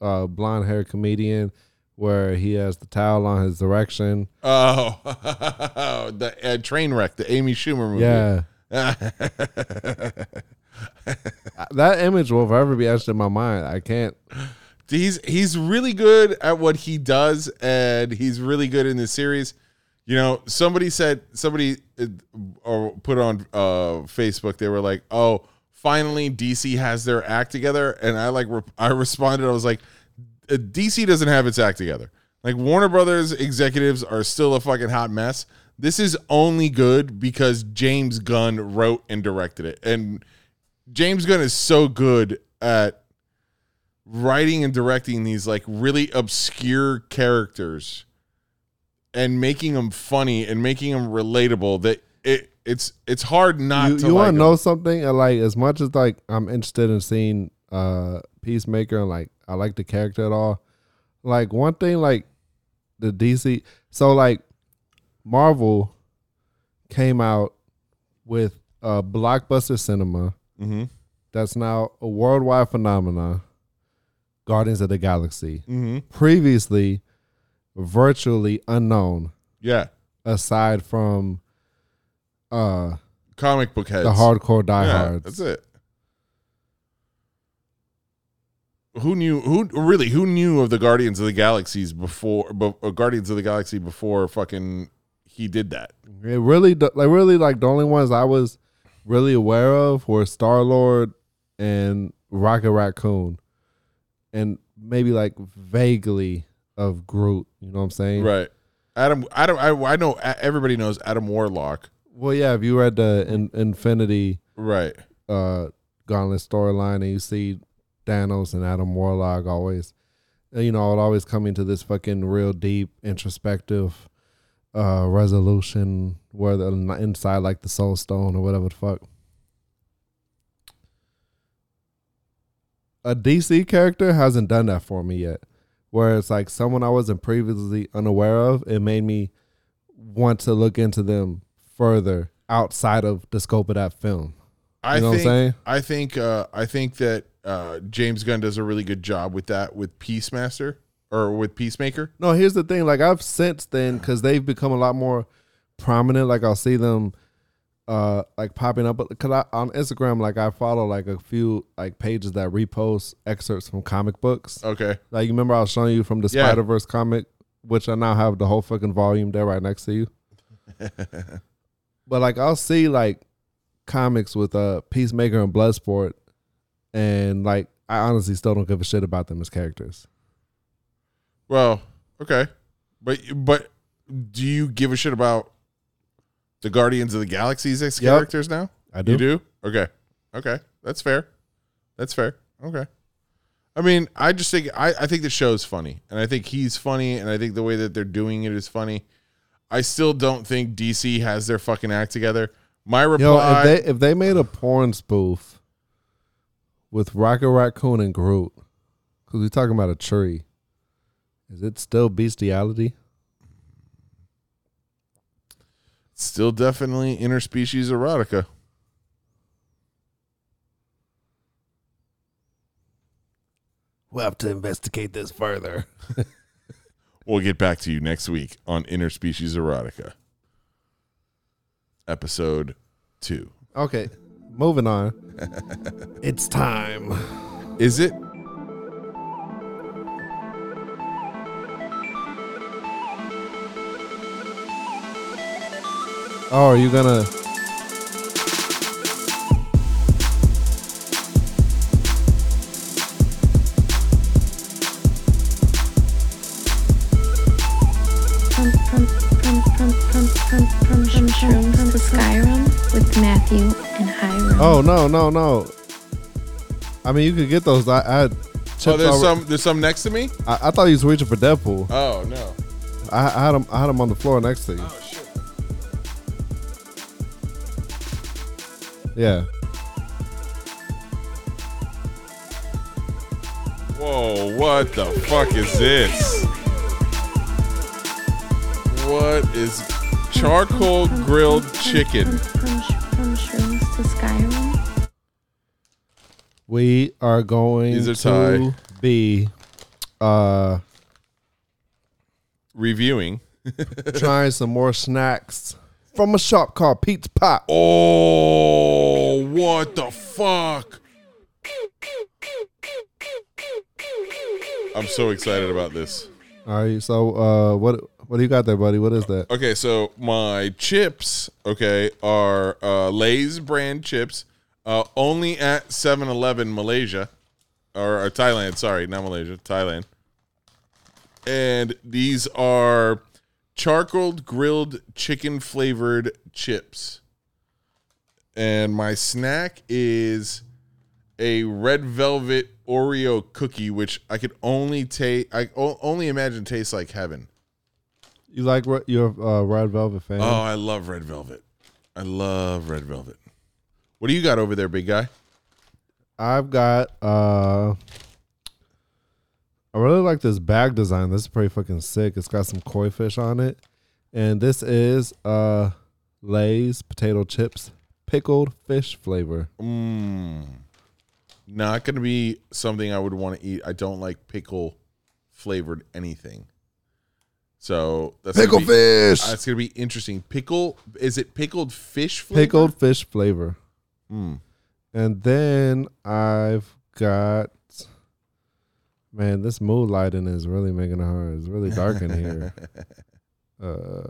B: uh blonde haired comedian where he has the towel on his direction.
A: Oh, *laughs* the uh, train wreck, the Amy Schumer movie.
B: Yeah. *laughs* That image will forever be etched in my mind. I can't
A: he's he's really good at what he does, and he's really good in this series. You know, somebody said somebody uh, or put on uh, Facebook. They were like, "Oh, finally DC has their act together," and I like re- I responded. I was like, uh, "DC doesn't have its act together. Like Warner Brothers executives are still a fucking hot mess. This is only good because James Gunn wrote and directed it, and James Gunn is so good at." writing and directing these like really obscure characters and making them funny and making them relatable that it it's it's hard not
B: you,
A: to
B: you
A: like
B: want to know something? Like as much as like I'm interested in seeing uh Peacemaker and like I like the character at all. Like one thing like the DC. So like Marvel came out with a blockbuster cinema
A: Mm-hmm.
B: that's now a worldwide phenomenon. Guardians of the Galaxy.
A: Mm-hmm.
B: Previously virtually unknown
A: Yeah.
B: aside from uh
A: Comic book heads.
B: the hardcore
A: Yeah,
B: diehards.
A: that's it. Who knew? Who really? Who knew of the Guardians of the Galaxies before? Be, uh, Guardians of the Galaxy before fucking he did that.
B: It really, like, really, like the only ones I was really aware of were Star Lord and Rocket Raccoon, and maybe like vaguely of Groot. You know what I'm saying?
A: Right. Adam. Adam. I, I know. Everybody knows Adam Warlock.
B: Well, yeah. If you read the in, Infinity
A: Right.
B: uh, Gauntlet storyline, and you see Thanos and Adam Warlock always, you know, always coming to this fucking real deep introspective uh resolution where the inside like the soul stone or whatever the fuck. A DC character hasn't done that for me yet. Where it's like someone I wasn't previously unaware of, it made me want to look into them further outside of the scope of that film.
A: I
B: You know what I'm
A: think.
B: saying?
A: I think. Uh, I think that uh, James Gunn does a really good job with that with Peacemaster or with Peacemaker.
B: No, here's the thing. Like I've since then, because they've become a lot more prominent. Like I'll see them, uh, like popping up. Because I, on Instagram, like I follow like a few like pages that repost excerpts from comic books.
A: Okay.
B: Like you remember I was showing you from the
A: Yeah.
B: Spider Verse comic, which I now have the whole fucking volume there right next to you. *laughs* but like I'll see like comics with uh Peacemaker and Bloodsport, and like I honestly still don't give a shit about them as characters.
A: Well, okay, but but do you give a shit about the Guardians of the Galaxy's ex
B: Yep.
A: characters now?
B: I do.
A: You do? Okay, okay, that's fair. That's fair. Okay. I mean, I just think I, I think the show's funny, and I think he's funny, and I think the way that they're doing it is funny. I still don't think DC has their fucking act together. My
B: Yo,
A: reply,
B: if they if they made a porn spoof with Rocket Raccoon and Groot, because we're talking about a tree, is it still bestiality?
A: still definitely interspecies erotica.
B: We'll have to investigate this further. *laughs*
A: We'll get back to you next week on Interspecies Erotica, episode two.
B: Okay, moving on. *laughs* it's time.
A: Is it?
B: Oh, are you gonna? Oh no no no! I mean, you could get those. I, I had
A: Oh, there's
B: alre-
A: some. There's some next to me.
B: I, I thought you was reaching for Deadpool.
A: Oh no.
B: I, I had them. I had them on the floor next to you.
A: Oh
B: Yeah.
A: Whoa! What the fuck is this? What is charcoal grilled chicken?
C: From, from, from shrooms to Skyrim.
B: We are going
A: These are
B: to be uh
A: Reviewing. *laughs*
B: trying some more snacks from a shop called Pete's Pop.
A: Oh, what the fuck? I'm so excited about this.
B: All right, so uh what what do you got there, buddy? What is that?
A: Okay, so my chips, okay, are uh, Lay's brand chips, uh, only at 7-Eleven Malaysia, or, or Thailand. Sorry, not Malaysia, Thailand. And these are charcoal grilled chicken flavored chips. And my snack is a red velvet Oreo cookie, which I could only take. I o- only imagine tastes like heaven.
B: You like re- you're a uh, Red Velvet fan?
A: Oh, I love red velvet. I love red velvet. What do you got over there, big guy?
B: I've got uh I really like this bag design. This is pretty fucking sick. It's got some koi fish on it. And this is uh Lay's potato chips pickled fish flavor.
A: Mm. Not going to be something I would want to eat. I don't like pickle flavored anything. So that's gonna
B: Pickle
A: be-
B: fish.
A: That's going to be interesting. Pickle is it pickled fish flavor?
B: Pickled fish flavor.
A: Mm.
B: And then I've got man, this mood lighting is really making it hard. It's really dark in here. *laughs* Uh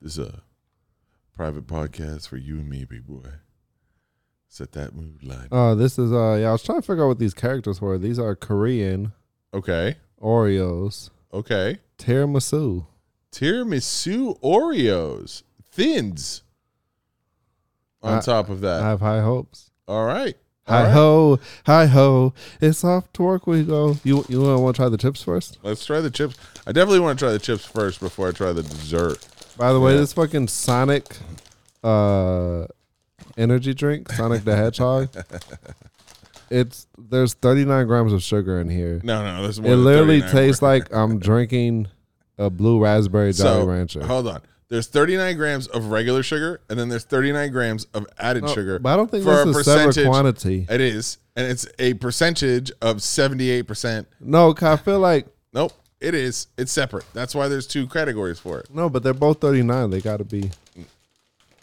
A: This is a private podcast for you and me, big boy. Set that mood light.
B: oh, this is uh yeah, I was trying to figure out what these characters were. These are Korean
A: Okay.
B: Oreos.
A: Okay.
B: Tiramisu.
A: Tiramisu Oreos. Thins. On
B: I-
A: top of that.
B: I have high hopes.
A: All right.
B: Hi
A: right.
B: ho, hi ho. It's off to work we go. You you want to try the chips first?
A: Let's try the chips. I definitely want to try the chips first before I try the dessert.
B: By the way,
A: Yeah.
B: this fucking Sonic uh energy drink, Sonic the Hedgehog. *laughs* It's there's 39 grams of sugar in here.
A: No, no, this is more
B: It literally tastes like I'm drinking a blue raspberry Jolly
A: so,
B: Rancher.
A: Hold on. There's 39 grams of regular sugar, and then there's 39 grams of added
B: No,
A: sugar.
B: but I don't think
A: for
B: that's a separate
A: percentage-
B: quantity.
A: It is, and it's a percentage of 78%.
B: No, 'cause I feel like
A: Nope, it is. It's separate. That's why there's two categories for it.
B: no, but they're both 39. They got to be.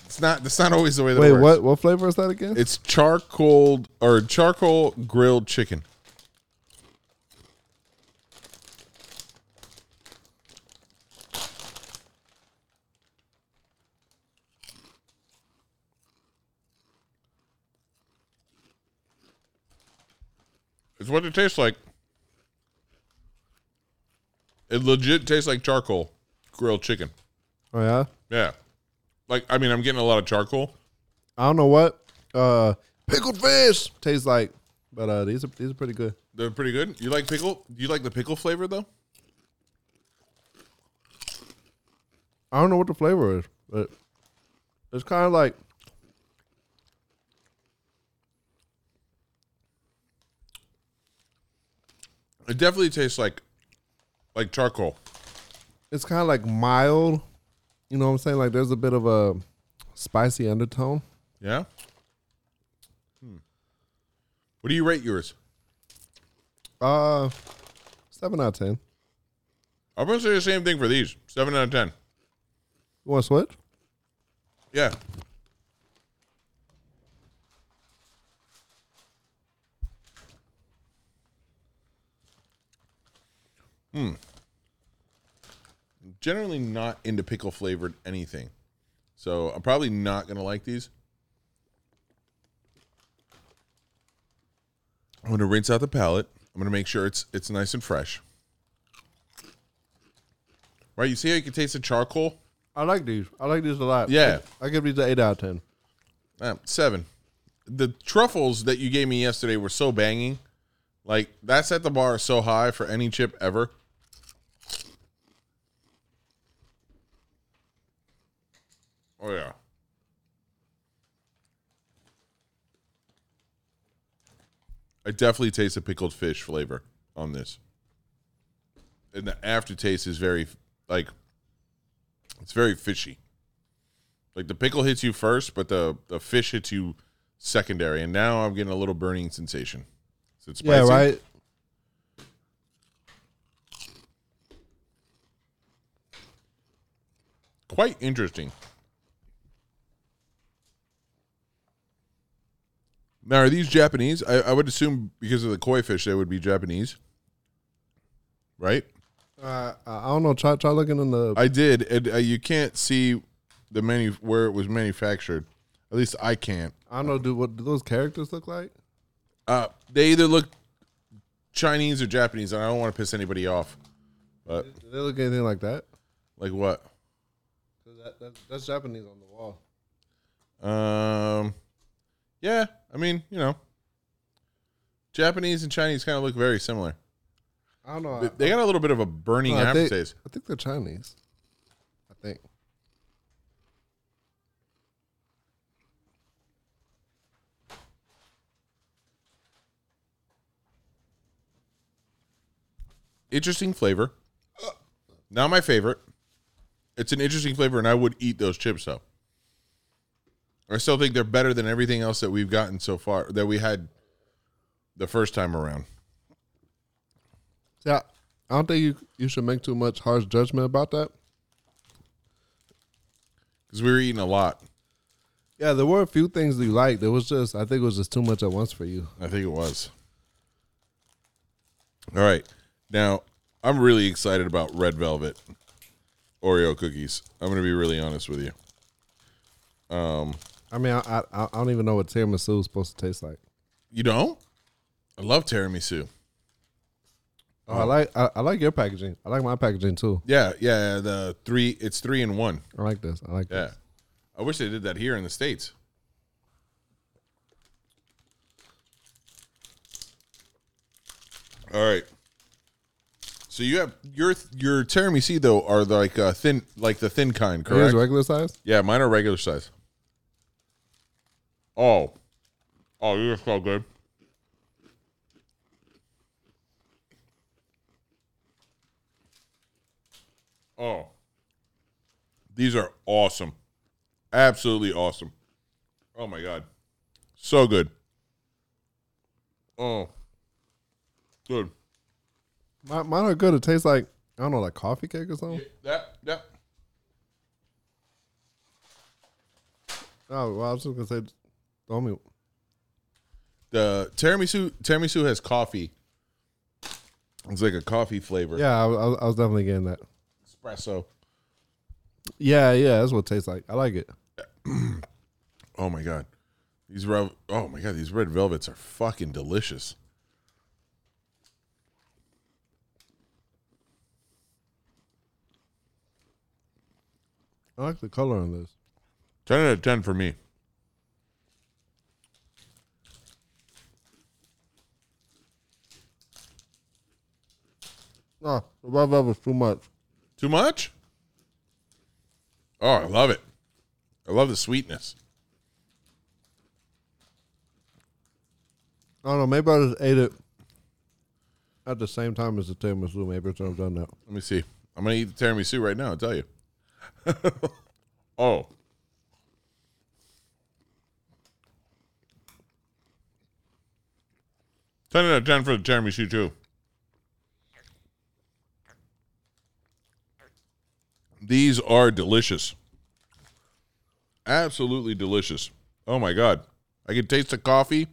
A: It's not. That's not always the way that
B: Wait,
A: it works.
B: what what flavor is that again?
A: It's charcoal or charcoal grilled chicken. It's what it tastes like. It legit tastes like charcoal grilled chicken.
B: oh yeah.
A: Yeah. Like I mean I'm getting a lot of charcoal.
B: I don't know what uh pickled fish tastes like, but uh these are these are pretty good.
A: They're pretty good. You like pickle? Do you like the pickle flavor though?
B: I don't know what the flavor is, but it's kind of like
A: It definitely tastes like like charcoal.
B: it's kind of like mild. You know what I'm saying? Like there's a bit of a spicy undertone.
A: Yeah. Hmm. What do you rate yours?
B: Uh, seven out of ten.
A: I'm gonna say the same thing for these. Seven out of ten.
B: You want to switch?
A: Yeah. Hmm. Generally not into pickle flavored anything. So I'm probably not gonna like these. I'm gonna rinse out the palate. I'm gonna make sure it's it's nice and fresh. Right, you see how you can taste the charcoal?
B: I like these. I like these a lot.
A: Yeah.
B: I, I give these an eight out of ten.
A: Uh, seven. The truffles that you gave me yesterday were so banging. Like that set the bar so high for any chip ever. Oh yeah. I definitely taste a pickled fish flavor on this. And the aftertaste is very like it's very fishy. Like the pickle hits you first, but the the fish hits you secondary, and now I'm getting a little burning sensation. Is it spicy?
B: Yeah, right.
A: Quite interesting. Now, are these Japanese? I, I would assume because of the koi fish, they would be Japanese, right?
B: Uh, I don't know. Try try looking in the.
A: I did. And, uh, you can't see the menu where it was manufactured. At least I can't.
B: I don't know. Do what do those characters look like?
A: Uh, they either look Chinese or Japanese, and I don't want to piss anybody off. But
B: Do they look anything like that?
A: like what?
B: that, that, that's Japanese on the wall.
A: Um, yeah, I mean, you know, Japanese and Chinese kind of look very similar.
B: I don't know.
A: They- They got a little bit of a burning
B: No, I think-
A: aftertaste.
B: I think they're Chinese. I think.
A: interesting flavor. Not my favorite. It's an interesting flavor, and I would eat those chips though. I still think they're better than everything else that we've gotten so far that we had the first time around.
B: Yeah, I don't think you you should make too much harsh judgment about that.
A: Because we were eating a lot.
B: Yeah, there were a few things that you liked. It was just I think it was just too much at once for you.
A: I think it was. All right. Now, I'm really excited about red velvet Oreo cookies. I'm going to be really honest with you.
B: Um, I mean, I I, I don't even know what tiramisu is supposed to taste like.
A: You don't? I love tiramisu.
B: Oh, I like I, I like your packaging. I like my packaging too.
A: Yeah, yeah, the 3 it's 3 in 1.
B: I like this. I like
A: Yeah.
B: this.
A: I wish they did that here in the states. All right. So you have your your tiramisu though are like uh, thin, like the thin kind, correct?
B: regular size.
A: Yeah, mine are regular size. Oh, oh, you're so good. Oh, these are awesome, absolutely awesome. Oh my god, so good. Oh, good.
B: Mine, mine are good. It tastes like I don't know, like coffee cake or something.
A: That that
B: Oh, well, I was just gonna say, throw me.
A: the tiramisu tiramisu has coffee. It's like a coffee flavor.
B: Yeah, I, was- I was definitely getting that.
A: espresso.
B: Yeah, yeah, that's what it tastes like. I like it. *clears throat*
A: Oh my god, these rev- oh my god, these red velvets are fucking delicious.
B: I like the color on this.
A: Ten out of ten for me.
B: No, the red velvet's too much.
A: Too much? Oh, I love it. I love the sweetness.
B: I don't know. Maybe I just ate it at the same time as the tiramisu. Maybe it's I've done that.
A: Let me see. I'm gonna eat the tiramisu right now. I'll tell you. *laughs* oh, ten out of ten for the tiramisu too. These are delicious. Absolutely delicious. Oh my god. I can taste the coffee.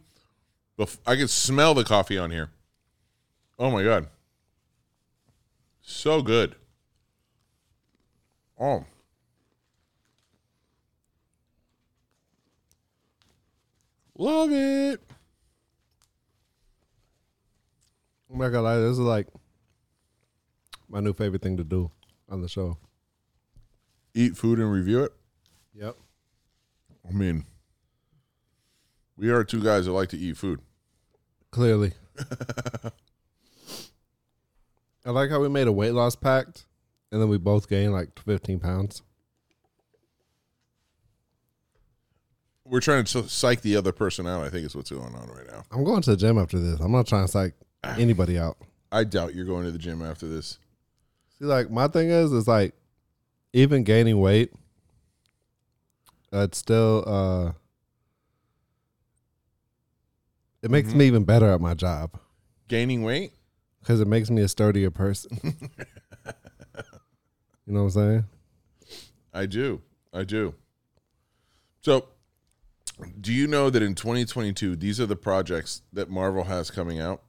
A: I can smell the coffee on here. Oh my god. So good. Oh. Love it.
B: I'm not gonna lie. This is like my new favorite thing to do on the show.
A: Eat food and review it.
B: Yep.
A: I mean, we are two guys that like to eat food.
B: Clearly. *laughs* I like how we made a weight loss pact, and then we both gained like 15 pounds.
A: We're trying to psych the other person out. I think is what's going on right now.
B: I'm going to the gym after this. I'm not trying to psych ah. anybody out.
A: I doubt you're going to the gym after this.
B: See, like my thing is, is like even gaining weight, it's still uh, it makes me even better at my job
A: Gaining weight?
B: because it makes me a sturdier person. *laughs* you know what I'm saying?
A: I do. I do. So, do you know that in 2022, these are the projects that Marvel has coming out?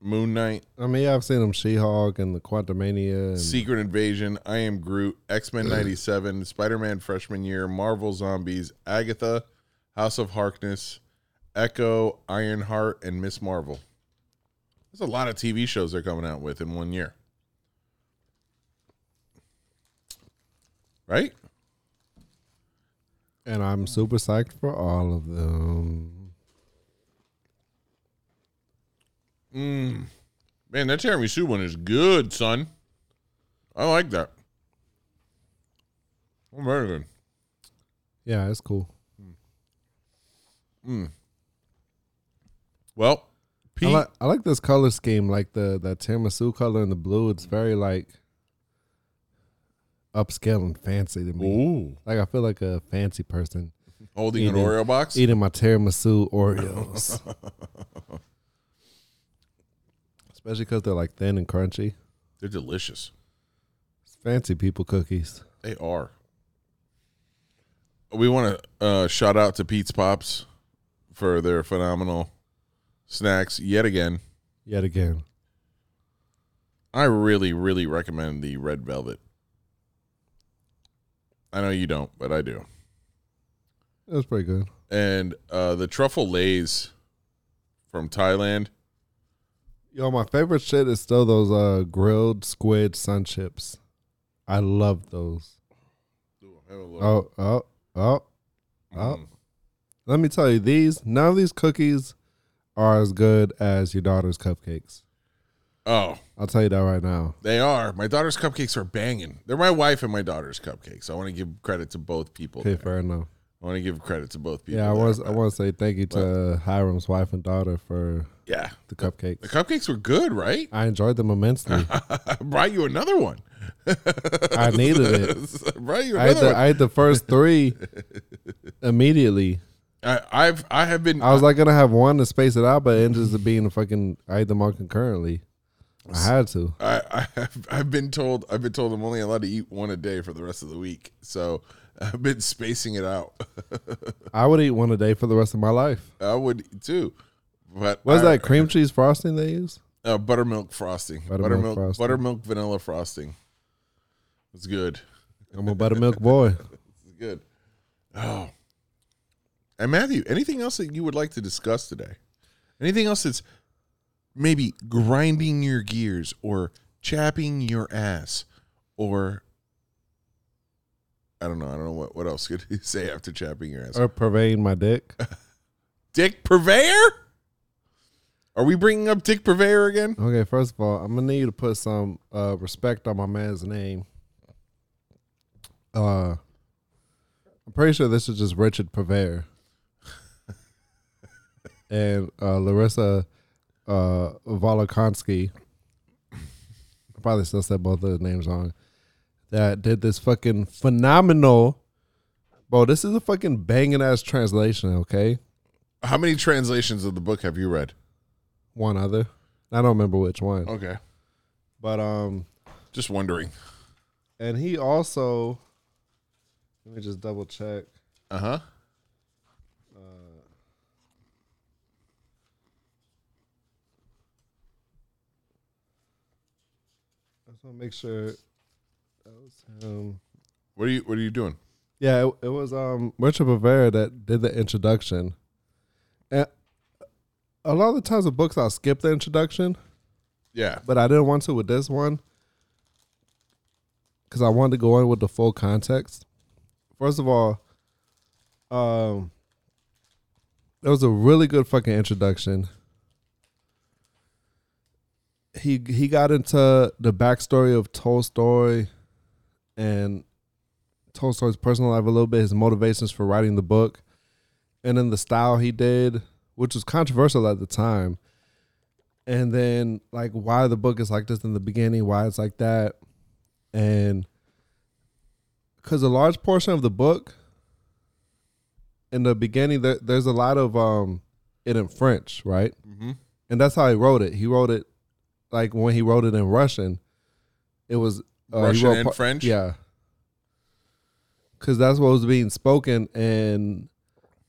A: Moon Knight,
B: I mean, yeah, I've seen them She-Hulk and the Quantumania. And,
A: Secret Invasion, I Am Groot, X Men 97, Spider Man Freshman Year, Marvel Zombies, Agatha, House of Harkness, Echo, Ironheart, and Miss Marvel. There's a lot of TV shows they're coming out with in one year. Right?
B: and I'm super psyched for all of them.
A: Mm. Man, that tiramisu one is good, son. I like that. Oh, very good.
B: Yeah, that's cool.
A: Well, Pete,
B: I like I like this color scheme, like the that tiramisu color and the blue. It's very like upscale and fancy to me.
A: ooh,
B: Like I feel like a fancy person
A: holding an Oreo box.
B: eating my tiramisu Oreos, *laughs* especially because they're like thin and crunchy.
A: They're delicious.
B: It's fancy people cookies.
A: They are. We want to uh, shout out to Pete's Pops for their phenomenal snacks yet again.
B: Yet again,
A: I really, really recommend the red velvet. I know you don't, but I do.
B: That's pretty good.
A: And uh, the truffle lays from Thailand.
B: Yo, my favorite shit is still those uh grilled squid sun chips. I love those. Oh, oh, oh, oh.
A: Mm.
B: Let me tell you, these none of these cookies are as good as your daughter's cupcakes.
A: Oh,
B: I'll tell you that right now.
A: they are. My daughter's cupcakes are banging. They're my wife and my daughter's cupcakes. I want to give credit to both people.
B: Okay,
A: there.
B: fair enough.
A: I want to give credit to both people.
B: Yeah, I
A: there,
B: was I want to say thank you to Hiram's wife and daughter for
A: Yeah,
B: the cupcakes.
A: the cupcakes were good, right?
B: I enjoyed them immensely.
A: I *laughs* brought you another one.
B: I needed it.
A: I *laughs* brought you
B: I had,
A: another
B: the,
A: one.
B: I had the first three *laughs* immediately.
A: I, I've I have been.
B: I was like gonna have one to space it out, but it ended up being a fucking. I ate them all concurrently. I had to.
A: I, I have I've been told I've been told I'm only allowed to eat one a day for the rest of the week. So *laughs* I've been spacing it out. *laughs*
B: I would eat one a day for the rest of my life.
A: I would too. But
B: What's
A: I-
B: that cream cheese frosting they use?
A: Uh, buttermilk frosting.
B: Buttermilk
A: Buttermilk
B: frosting.
A: buttermilk vanilla frosting. It's good.
B: I'm a buttermilk boy. *laughs*
A: It's good. Oh. And Matthew, anything else that you would like to discuss today? Anything else that's maybe grinding your gears or chapping your ass or I don't know. I don't know what, what else could you say after chapping your ass.
B: Or purveying my dick. *laughs*
A: Dick Purveyor? Are we bringing up Dick Purveyor again?
B: Okay, first of all, I'm gonna need you to put some uh, respect on my man's name. Uh, I'm pretty sure this is just Richard Purveyor. *laughs* and uh, Larissa uh, Volokhonsky. I probably still said both of the names wrong. That did this fucking phenomenal. Bro, this is a fucking banging ass translation, okay?
A: How many translations of the book have you read?
B: One other. I don't remember which one.
A: Okay.
B: But um
A: Just wondering.
B: and he also let me just double check.
A: Uh huh.
B: I just want to make sure that him.
A: What are you What are you doing?
B: Yeah, it, it was um Richard Bavera that did the introduction. And a lot of the times with books I'll skip the introduction,
A: Yeah.
B: but I didn't want to with this one because I wanted to go in with the full context. First of all, um, it was a really good fucking introduction. He he got into the backstory of Tolstoy and Tolstoy's personal life a little bit, his motivations for writing the book, and then the style he did, which was controversial at the time. And then like why the book is like this in the beginning, why it's like that, and because a large portion of the book in the beginning there, there's a lot of um it in French, right?
A: Mm-hmm.
B: And that's how he wrote it. He wrote it like when he wrote it in Russian, it was uh,
A: Russian
B: wrote
A: and French?
B: Yeah, because that's what was being spoken in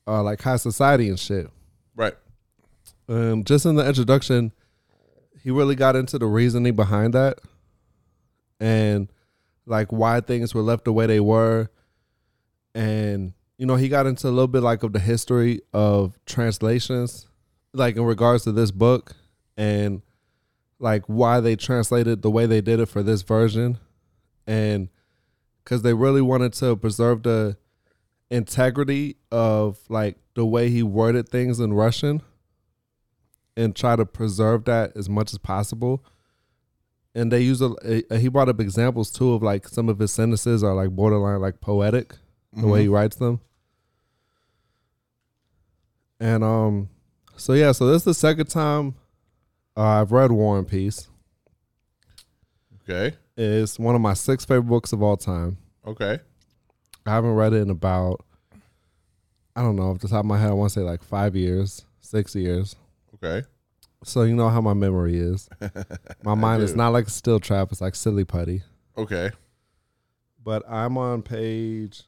B: uh, like high society and shit.
A: Right.
B: Um, just in the introduction, he really got into the reasoning behind that, and like why things were left the way they were, and you know he got into a little bit like of the history of translations, like in regards to this book, and like why they translated the way they did it for this version, and because they really wanted to preserve the integrity of like the way he worded things in Russian and try to preserve that as much as possible. And they use a, a he brought up examples too of like some of his sentences are like borderline like poetic the way he writes them. And um so yeah, so this is the second time Uh, I've read War and Peace.
A: Okay.
B: It's one of my six favorite books of all time.
A: Okay.
B: I haven't read it in about, I don't know, off the top of my head, I want to say like five years, six years.
A: Okay.
B: So you know how my memory is. *laughs* My mind is not like a steel trap; it's like silly putty.
A: Okay.
B: But I'm on page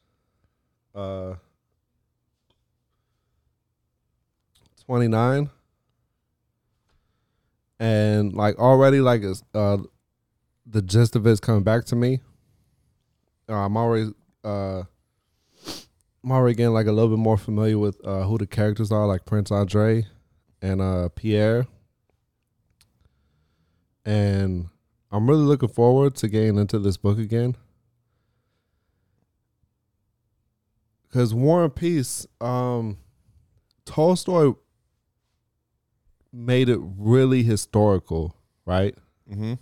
B: uh 29 and like already like it's uh the gist of it's coming back to me. Uh, I'm already uh I'm already getting like a little bit more familiar with uh who the characters are like Prince Andre and uh Pierre. And I'm really looking forward to getting into this book again. Cause War and Peace, um, Tolstoy made it really historical, right?
A: Mm-hmm.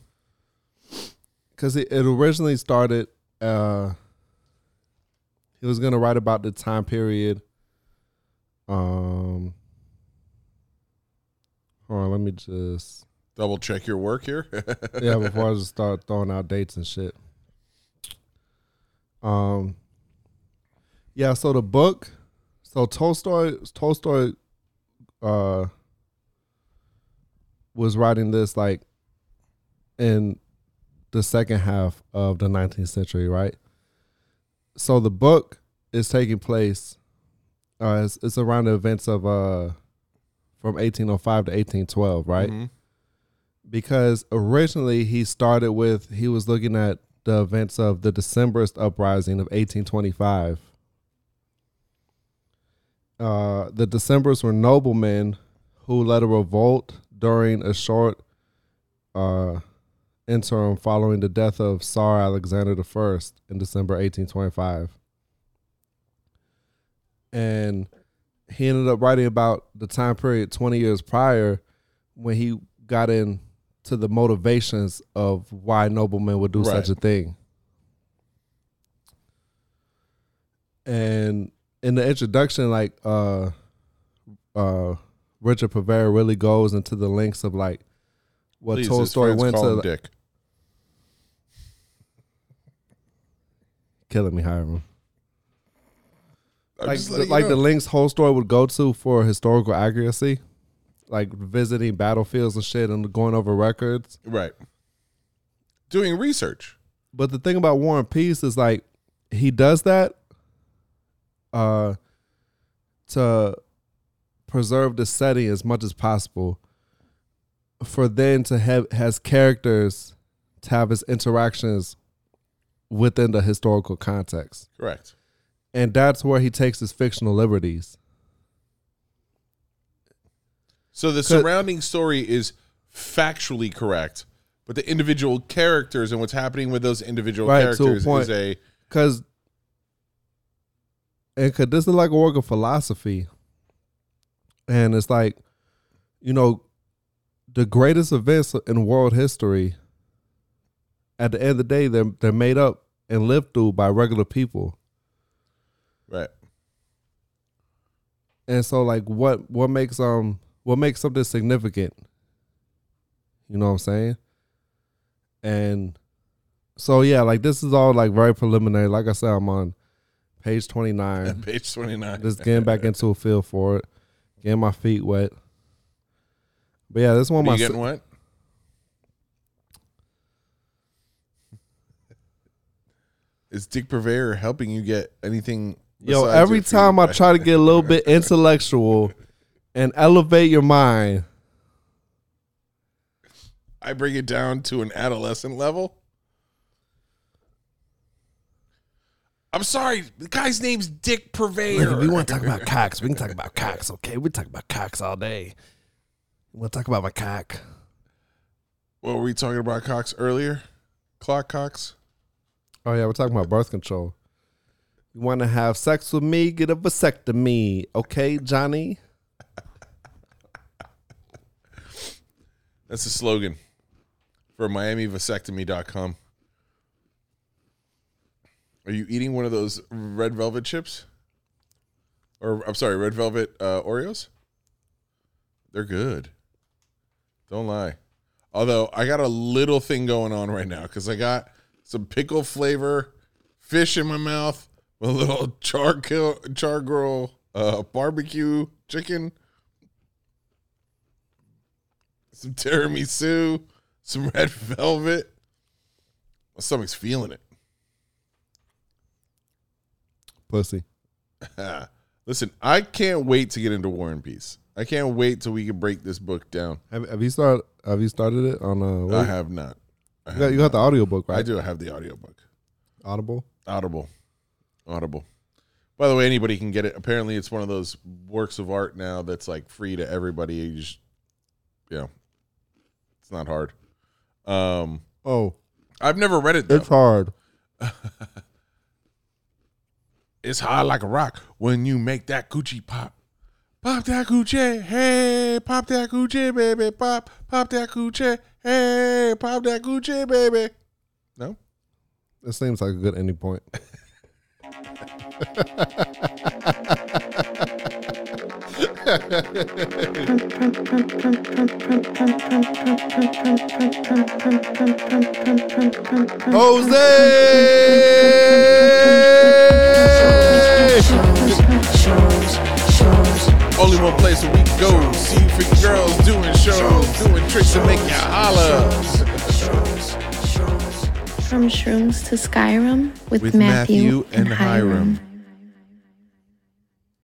B: Because it, it originally started, uh, he was gonna write about the time period. Um, hold on, let me just
A: Double check your work here. *laughs*
B: yeah, before I *laughs* just start throwing out dates and shit. Um, yeah. So the book, so Tolstoy, Tolstoy, uh, was writing this like in the second half of the 19th century, right? So the book is taking place. Uh, it's, it's around the events of uh, from 1805 to 1812, right?
A: Mhm.
B: because originally he started with he was looking at the events of the Decemberist uprising of 1825. Uh, the Decemberists were noblemen who led a revolt during a short uh, interim following the death of Tsar Alexander I in December 1825. And he ended up writing about the time period 20 years prior when he got into the motivations of why noblemen would do such a thing. And in the introduction, like uh uh Richard Pevear really goes into the links of like what
A: Please,
B: Tolstoy went to
A: Dick.
B: Killing me, Hiram.
A: I'm
B: like
A: just
B: the,
A: letting you
B: like the
A: know.
B: links Tolstoy would go to for historical accuracy, like visiting battlefields and shit and going over records.
A: right. Doing research.
B: But the thing about War and Peace is like he does that uh to preserve the setting as much as possible for then to have has characters to have his interactions within the historical context.
A: Correct.
B: And that's where he takes his fictional liberties.
A: So the surrounding story is factually correct, but the individual characters and what's happening with those individual
B: Right, a
A: characters
B: point.
A: is a
B: Cause and cause this is like a work of philosophy. And it's like, you know, the greatest events in world history, at the end of the day, they're they're made up and lived through by regular people.
A: right.
B: And so like what what makes um what makes something significant? You know what I'm saying? And so yeah, like this is all like very preliminary. Like I said, I'm on page 29. *laughs*
A: Page twenty nine.
B: Just getting back into a feel for it, getting my feet wet. But yeah, this one my
A: getting what? Is Dick Purveyor helping you get anything?
B: yo. Every time I try to get a little bit *laughs* intellectual and elevate your mind,
A: I bring it down to an adolescent level. I'm sorry, the guy's name's Dick Purveyor.
B: Look, if you want to talk about cocks, we can talk about cocks. Okay, we talk about cocks all day. We'll talk about my cock.
A: what were we talking about cocks earlier? Clock Cox.
B: Oh yeah, we're talking about birth control. You want to have sex with me? Get a vasectomy, okay, Johnny?
A: That's the slogan for MiamiVasectomy.com. Are you eating one of those red velvet chips? Or I'm sorry, red velvet uh, Oreos? They're good. Don't lie. Although I got a little thing going on right now because I got some pickle flavor fish in my mouth a little *laughs* char kill, char grill uh, barbecue chicken, some tiramisu, some *laughs* red velvet. My stomach's feeling it.
B: Pussy. *laughs*
A: Listen, I can't wait to get into War and Peace. I can't wait till we can break this book down.
B: Have, have you started? Have you started it on? Uh,
A: I have not.
B: You, got, you got the audiobook, right?
A: I do have the audiobook.
B: Audible.
A: Audible. Audible. By the way, anybody can get it. Apparently, it's one of those works of art now that's like free to everybody. You just, you know, it's not hard. Um,
B: Oh,
A: I've never read it though.
B: it's hard. *laughs*
A: It's hard like a rock when you make that coochie pop. Pop that coochie, hey, pop that coochie, baby, pop, pop that coochie, hey, pop that Gucci, baby. No,
B: It seems like a good ending point. *laughs* *laughs*
A: only one place where we go. See freaky girls doing shows, doing tricks to make you holler.
C: From Shrooms to Skyrim with,
A: With
C: Matthew,
A: Matthew and
C: and Hiram.
A: Hiram.